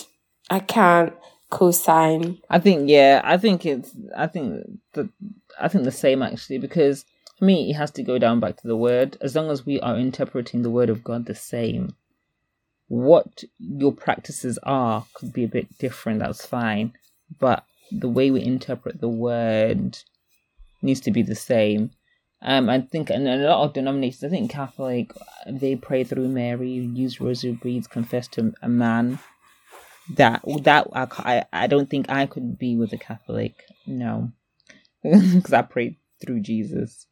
I can't co-sign. I think yeah, I think it's I think the I think the same actually because for me it has to go down back to the word. As long as we are interpreting the word of God the same, what your practices are could be a bit different. That's fine, but the way we interpret the word needs to be the same. Um, I think in a lot of denominations, I think Catholic, they pray through Mary, use rosary beads, confess to a man that that I, I don't think I could be with a Catholic. No, because I prayed through Jesus,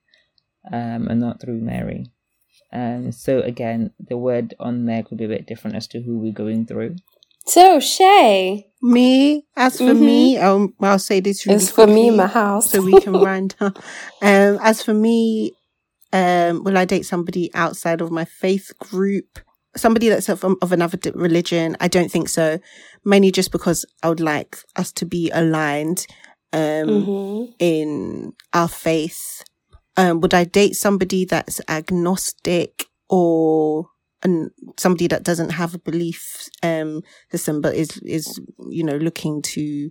um, and not through Mary. Um, so again, the word on there could be a bit different as to who we're going through. So Shay, me as for mm-hmm. me, um, I'll say this. Really it's for me, my house, so we can round Um, as for me, um, will I date somebody outside of my faith group? Somebody that's of, of another religion, I don't think so. Mainly just because I would like us to be aligned um, mm-hmm. in our faith. Um, would I date somebody that's agnostic or and somebody that doesn't have a belief um, system but is is you know looking to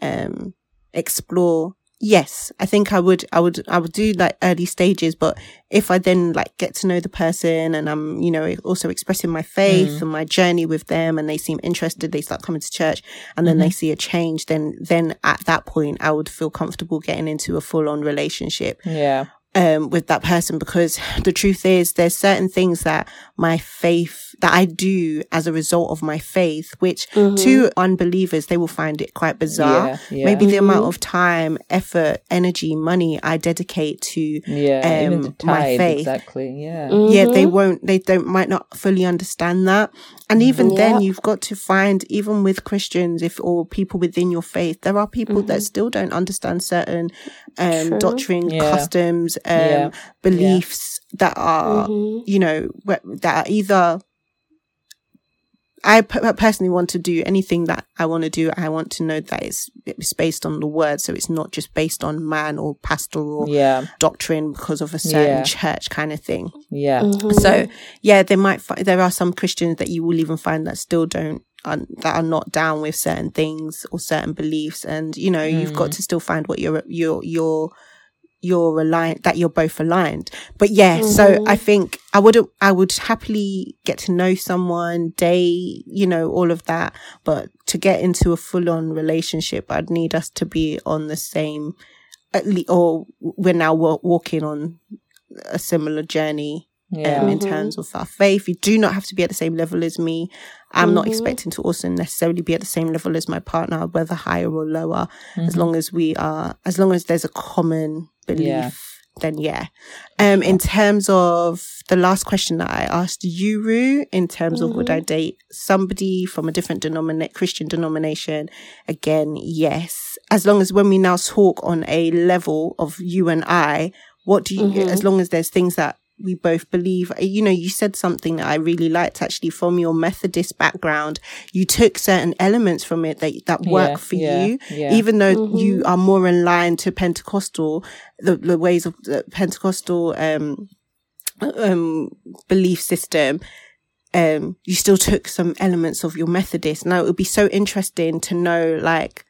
um, explore yes, I think I would, I would, I would do like early stages, but if I then like get to know the person and I'm, you know, also expressing my faith mm. and my journey with them and they seem interested, they start coming to church and then mm-hmm. they see a change, then, then at that point, I would feel comfortable getting into a full on relationship. Yeah um, with that person because the truth is there's certain things that my faith that I do as a result of my faith, which mm-hmm. to unbelievers, they will find it quite bizarre. Yeah, yeah. Maybe mm-hmm. the amount of time, effort, energy, money I dedicate to yeah, um, my faith. Exactly. Yeah. Mm-hmm. Yeah. They won't, they don't, might not fully understand that. And even yeah. then you've got to find, even with Christians, if, or people within your faith, there are people that mm-hmm. still don't understand certain, um, doctrine, customs, um, beliefs that are, mm-hmm. you know, that are either I personally want to do anything that I want to do. I want to know that it's, it's based on the word. So it's not just based on man or pastoral yeah. doctrine because of a certain yeah. church kind of thing. Yeah. Mm-hmm. So yeah, there might, fi- there are some Christians that you will even find that still don't, are, that are not down with certain things or certain beliefs. And, you know, mm. you've got mm. to still find what your, your, your, you're aligned, that you're both aligned. But yeah, mm-hmm. so I think I would, I would happily get to know someone, day, you know, all of that. But to get into a full on relationship, I'd need us to be on the same, at least, or we're now walking on a similar journey. Yeah. Um, in mm-hmm. terms of our faith, you do not have to be at the same level as me. I'm mm-hmm. not expecting to also necessarily be at the same level as my partner, whether higher or lower, as mm-hmm. long as we are, as long as there's a common belief, yeah. then yeah. Um, in terms of the last question that I asked you, Rue, in terms mm-hmm. of would I mm-hmm. date somebody from a different denominate Christian denomination? Again, yes. As long as when we now talk on a level of you and I, what do you, mm-hmm. as long as there's things that we both believe. You know, you said something that I really liked actually from your Methodist background. You took certain elements from it that, that work yeah, for yeah, you, yeah. even though mm-hmm. you are more in line to Pentecostal, the, the ways of the Pentecostal, um, um, belief system. um, you still took some elements of your Methodist. Now it would be so interesting to know like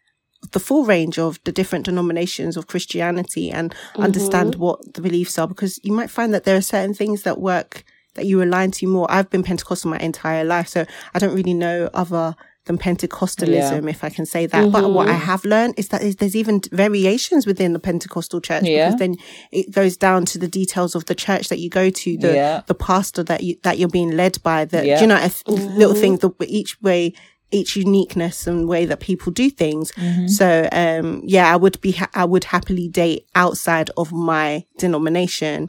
the full range of the different denominations of Christianity and mm-hmm. understand what the beliefs are because you might find that there are certain things that work that you align to more. I've been Pentecostal my entire life, so I don't really know other than Pentecostalism, yeah. if I can say that. Mm-hmm. But what I have learned is that there's even variations within the Pentecostal church yeah. because then it goes down to the details of the church that you go to, the yeah. the pastor that you that you're being led by, the you know, if, mm-hmm. little things, the, each way each uniqueness and way that people do things. Mm-hmm. So, um, yeah, I would be, ha- I would happily date outside of my denomination.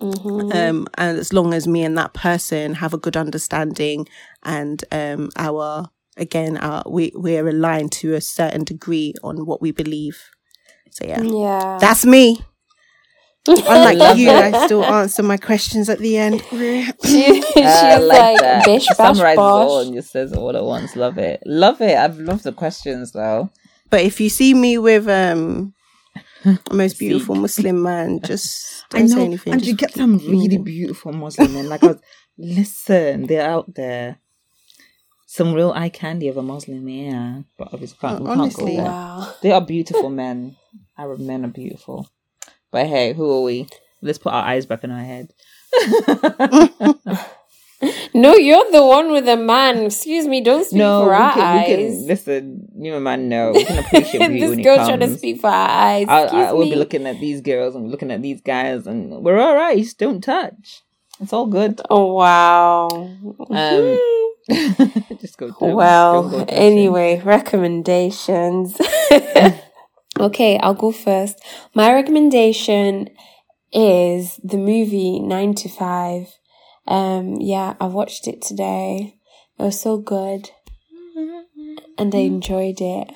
Mm-hmm. Um, and as long as me and that person have a good understanding and, um, our, again, our, we, we're aligned to a certain degree on what we believe. So yeah, yeah, that's me. Unlike you, I still answer my questions at the end. she, she's uh, like, like bish, bash, summarizes bosh. all and just says all at once. Love it, love it. I've loved the questions though. But if you see me with um most beautiful Muslim man, just don't I know, say anything. And you get some really beautiful Muslim men. Like, was, listen, they're out there. Some real eye candy of a Muslim, yeah. But obviously, can't, oh, honestly, can't wow. They are beautiful men. Arab men are beautiful. But hey, who are we? Let's put our eyes back in our head. no, you're the one with the man. Excuse me, don't speak no, for our can, eyes. Can, listen, you and man, no, we can appreciate this girl trying to speak for our eyes. I, will be looking at these girls and looking at these guys, and we're all right. Don't touch. It's all good. Oh wow. Um, just go. well, go anyway, recommendations. Okay, I'll go first. My recommendation is the movie Nine to Five. Um, yeah, I watched it today. It was so good. And I enjoyed it.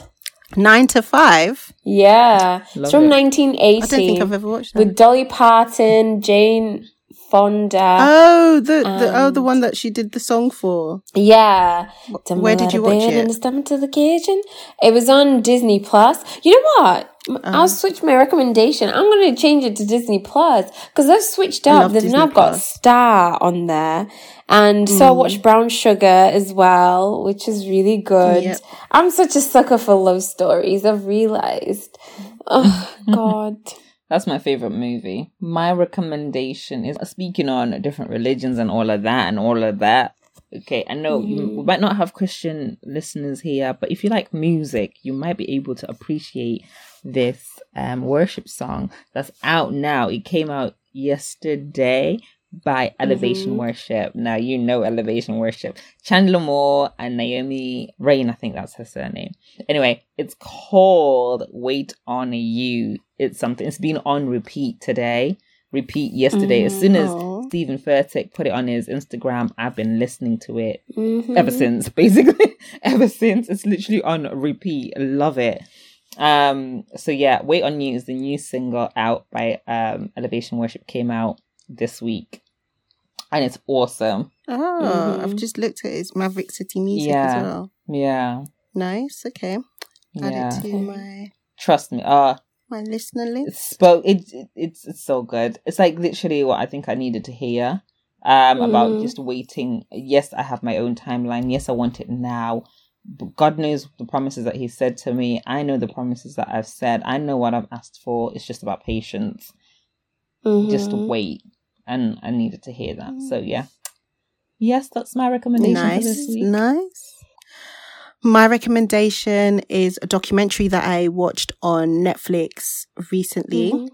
Nine to Five? Yeah. Love it's from it. 1980. I don't think I've ever watched that. With Dolly Parton, Jane Fonda. Oh, the, the oh the one that she did the song for. Yeah. Where did you watch it? And step to the kitchen. It was on Disney Plus. You know what? I'll uh. switch my recommendation. I'm going to change it to Disney Plus because they've switched up. They've Disney now got Star on there. And mm. so I watched Brown Sugar as well, which is really good. Yep. I'm such a sucker for love stories. I've realized. Oh, God. That's my favorite movie. My recommendation is speaking on different religions and all of that and all of that. Okay, I know mm. you we might not have Christian listeners here, but if you like music, you might be able to appreciate this um, worship song that's out now. It came out yesterday by Elevation mm-hmm. Worship. Now you know Elevation Worship. Chandler Moore and Naomi Raine, I think that's her surname. Anyway, it's called Wait on You. It's something it's been on repeat today. Repeat yesterday. Mm-hmm. As soon as mm-hmm. Steven Furtick put it on his Instagram, I've been listening to it mm-hmm. ever since, basically. ever since. It's literally on repeat. Love it. Um, so yeah, Wait on You is the new single out by um Elevation Worship came out this week and it's awesome. Oh, mm-hmm. I've just looked at its Maverick City music yeah. as well. Yeah. Nice. Okay. Add yeah. it to my. Trust me. Uh my listener list. It's, but it, it, it's it's so good. It's like literally what I think I needed to hear. Um, mm. about just waiting. Yes, I have my own timeline. Yes, I want it now. But God knows the promises that He said to me. I know the promises that I've said. I know what I've asked for. It's just about patience. Mm-hmm. Just wait and I needed to hear that. So yeah, yes, that's my recommendation nice, for this week. Nice. My recommendation is a documentary that I watched on Netflix recently. Mm-hmm.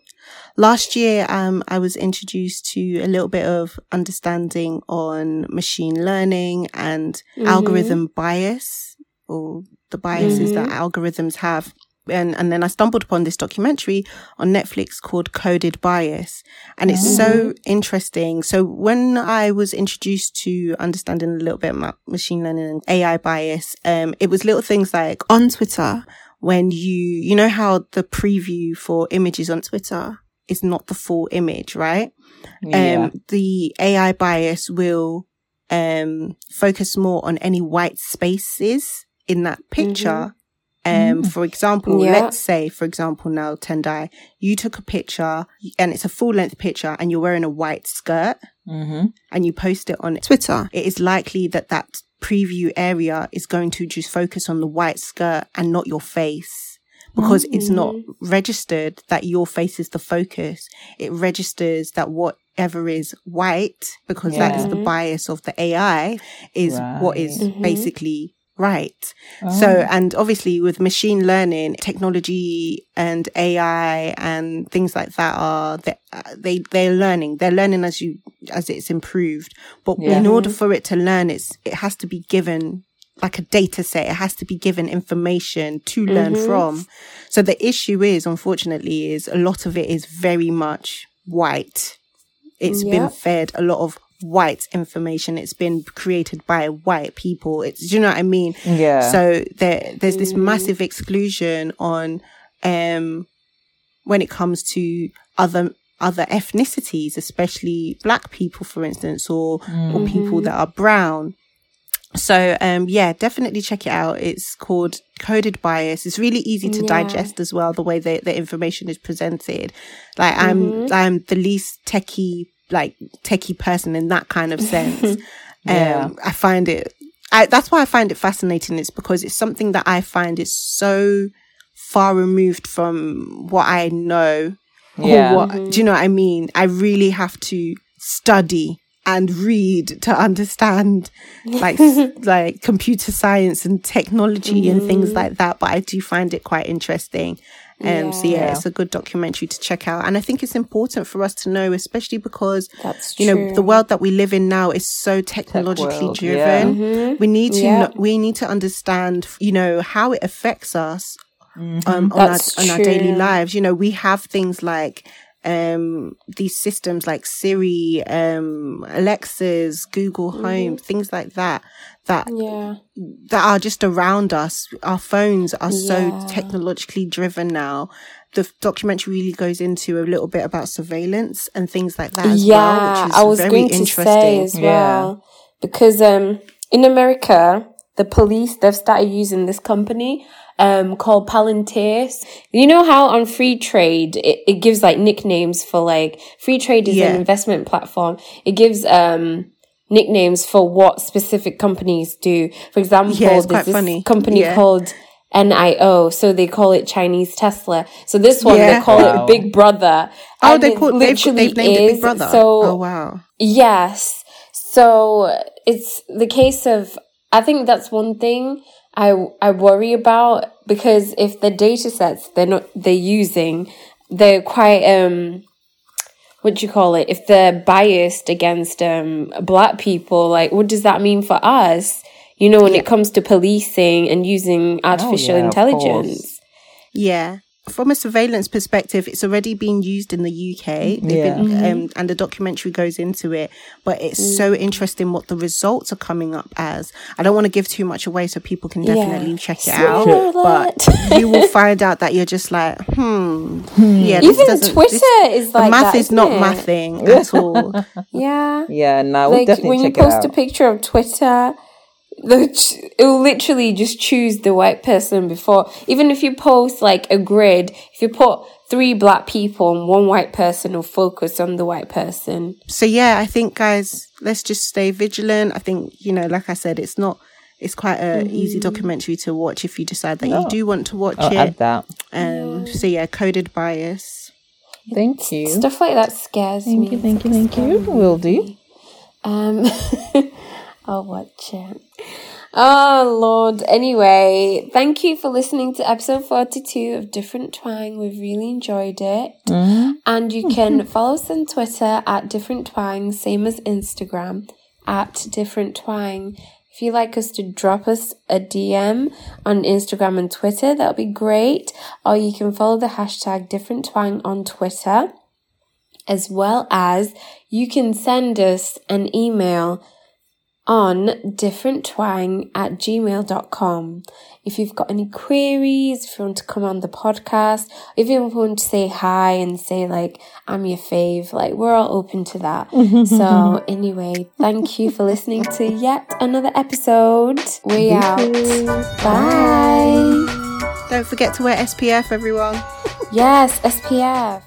Last year, um, I was introduced to a little bit of understanding on machine learning and mm-hmm. algorithm bias or the biases mm-hmm. that algorithms have and, and then I stumbled upon this documentary on Netflix called Coded Bias. And it's so mm-hmm. interesting. So when I was introduced to understanding a little bit about machine learning and AI bias, um, it was little things like on Twitter, when you, you know how the preview for images on Twitter is not the full image, right? Yeah. Um, the AI bias will, um, focus more on any white spaces in that picture. Mm-hmm Um, for example, Yeah. let's say, for example, now Tendai, you took a picture and it's a full length picture and you're wearing a white skirt Mm-hmm. and you post it on Twitter. It is likely that that preview area is going to just focus on the white skirt and not your face because it's not registered that your face is the focus. It registers that whatever is white because that is the bias of the AI is what is Right. Mhm. basically right. Oh. So, and obviously with machine learning, technology and AI and things like that are, they, uh, they, they're learning. They're learning as you, as it's improved. But Yeah. in order for it to learn, it's, it has to be given like a data set. It has to be given information to learn Mhm. from. So the issue is, unfortunately, is a lot of it is very much white. It's been fed a lot of white information. It's been created by white people. It's, do you know what I mean? yeah. So there, there's this Mm. massive exclusion on, um, when it comes to other, other ethnicities, especially black people, for instance, or, or people that are brown. So, um, yeah, definitely check it out. It's called Coded Bias. It's really easy to Yeah. digest as well, the way that the information is presented. Like, I'm, I'm the least techie, like, techie person in that kind of sense. Yeah. Um, I find it, I, that's why I find it fascinating. It's because it's something that I find is so far removed from what I know Yeah. or what, do you know what I mean? I really have to study and read to understand like like computer science and technology and things like that but I do find it quite interesting um so yeah Yeah. it's a good documentary to check out and I think it's important for us to know especially because That's you know true. the world that we live in now is so technologically yeah. driven Mhm. we need to Yeah. know, we need to understand you know how it affects us Mm-hmm. um, on, our, on our daily lives. You know, we have things like um these systems like Siri, um Alexa's, Google Mm-hmm. Home, things like that that Yeah. that are just around us. Our phones are so technologically driven now. The documentary really goes into a little bit about surveillance and things like that as yeah, well, which is I was very going to interesting. say as Yeah. well because um in America the police they've started using this company um called Palantir. You know how on Freetrade it, it gives like nicknames for like Freetrade is Yeah. an investment platform. It gives um nicknames for what specific companies do. For example, Yeah, it's there's quite this funny. company Yeah. called NIO, so they call it Chinese Tesla. So this one Yeah. they call Wow. it Big Brother. Oh, And they it call they've, literally they've named it Big. Brother. So oh wow. Yes. So it's the case of I think that's one thing I I worry about because if the data sets they're not they're using they're quite um what do you call it? If they're biased against um black people like what does that mean for us? You know when it comes to policing and using artificial yeah, intelligence. Yeah. From a surveillance perspective, it's already been used in the UK. Yeah. been, Mm-hmm. um, and the documentary goes into it. But it's so Mm. interesting what the results are coming up as. I don't want to give too much away so people can definitely check it out. Spoiler But you will find out that you're just like, hmm, yeah. this even Twitter this- is the like math that, is not isn't it? mathing at all. yeah Yeah, no, we'll like definitely when you it post a picture of Twitter, the it will literally just choose the white person before. Even if you post like a grid, if you put three black people and one white person, will focus on the white person. so yeah, I think guys, let's just stay vigilant. I think, you know, like I said, it's not, it's quite a Mm-hmm. easy documentary to watch if you decide that you Oh. do want to watch I'll it. add that. Um, so yeah, coded bias. Thank you. Stuff like that scares me. Thank you, thank you, thank you. Will do. Um, Oh, I'll watch it. Oh Lord. Anyway, thank you for listening to episode forty-two of Different Twang. We've really enjoyed it, mm-hmm. and you can follow us on Twitter at Different Twang, same as Instagram at Different Twang. If you'd like us to drop us a DM on Instagram and Twitter, that'll be great. Or you can follow the hashtag Different Twang on Twitter as well as you can send us an email on differenttwang at gmail.com. If you've got any queries, if you want to come on the podcast, if you want to say hi and say like, I'm your fave, like we're all open to that. so anyway, thank you for listening to yet another episode. We out. Bye. Don't forget to wear SPF, everyone. Yes, SPF.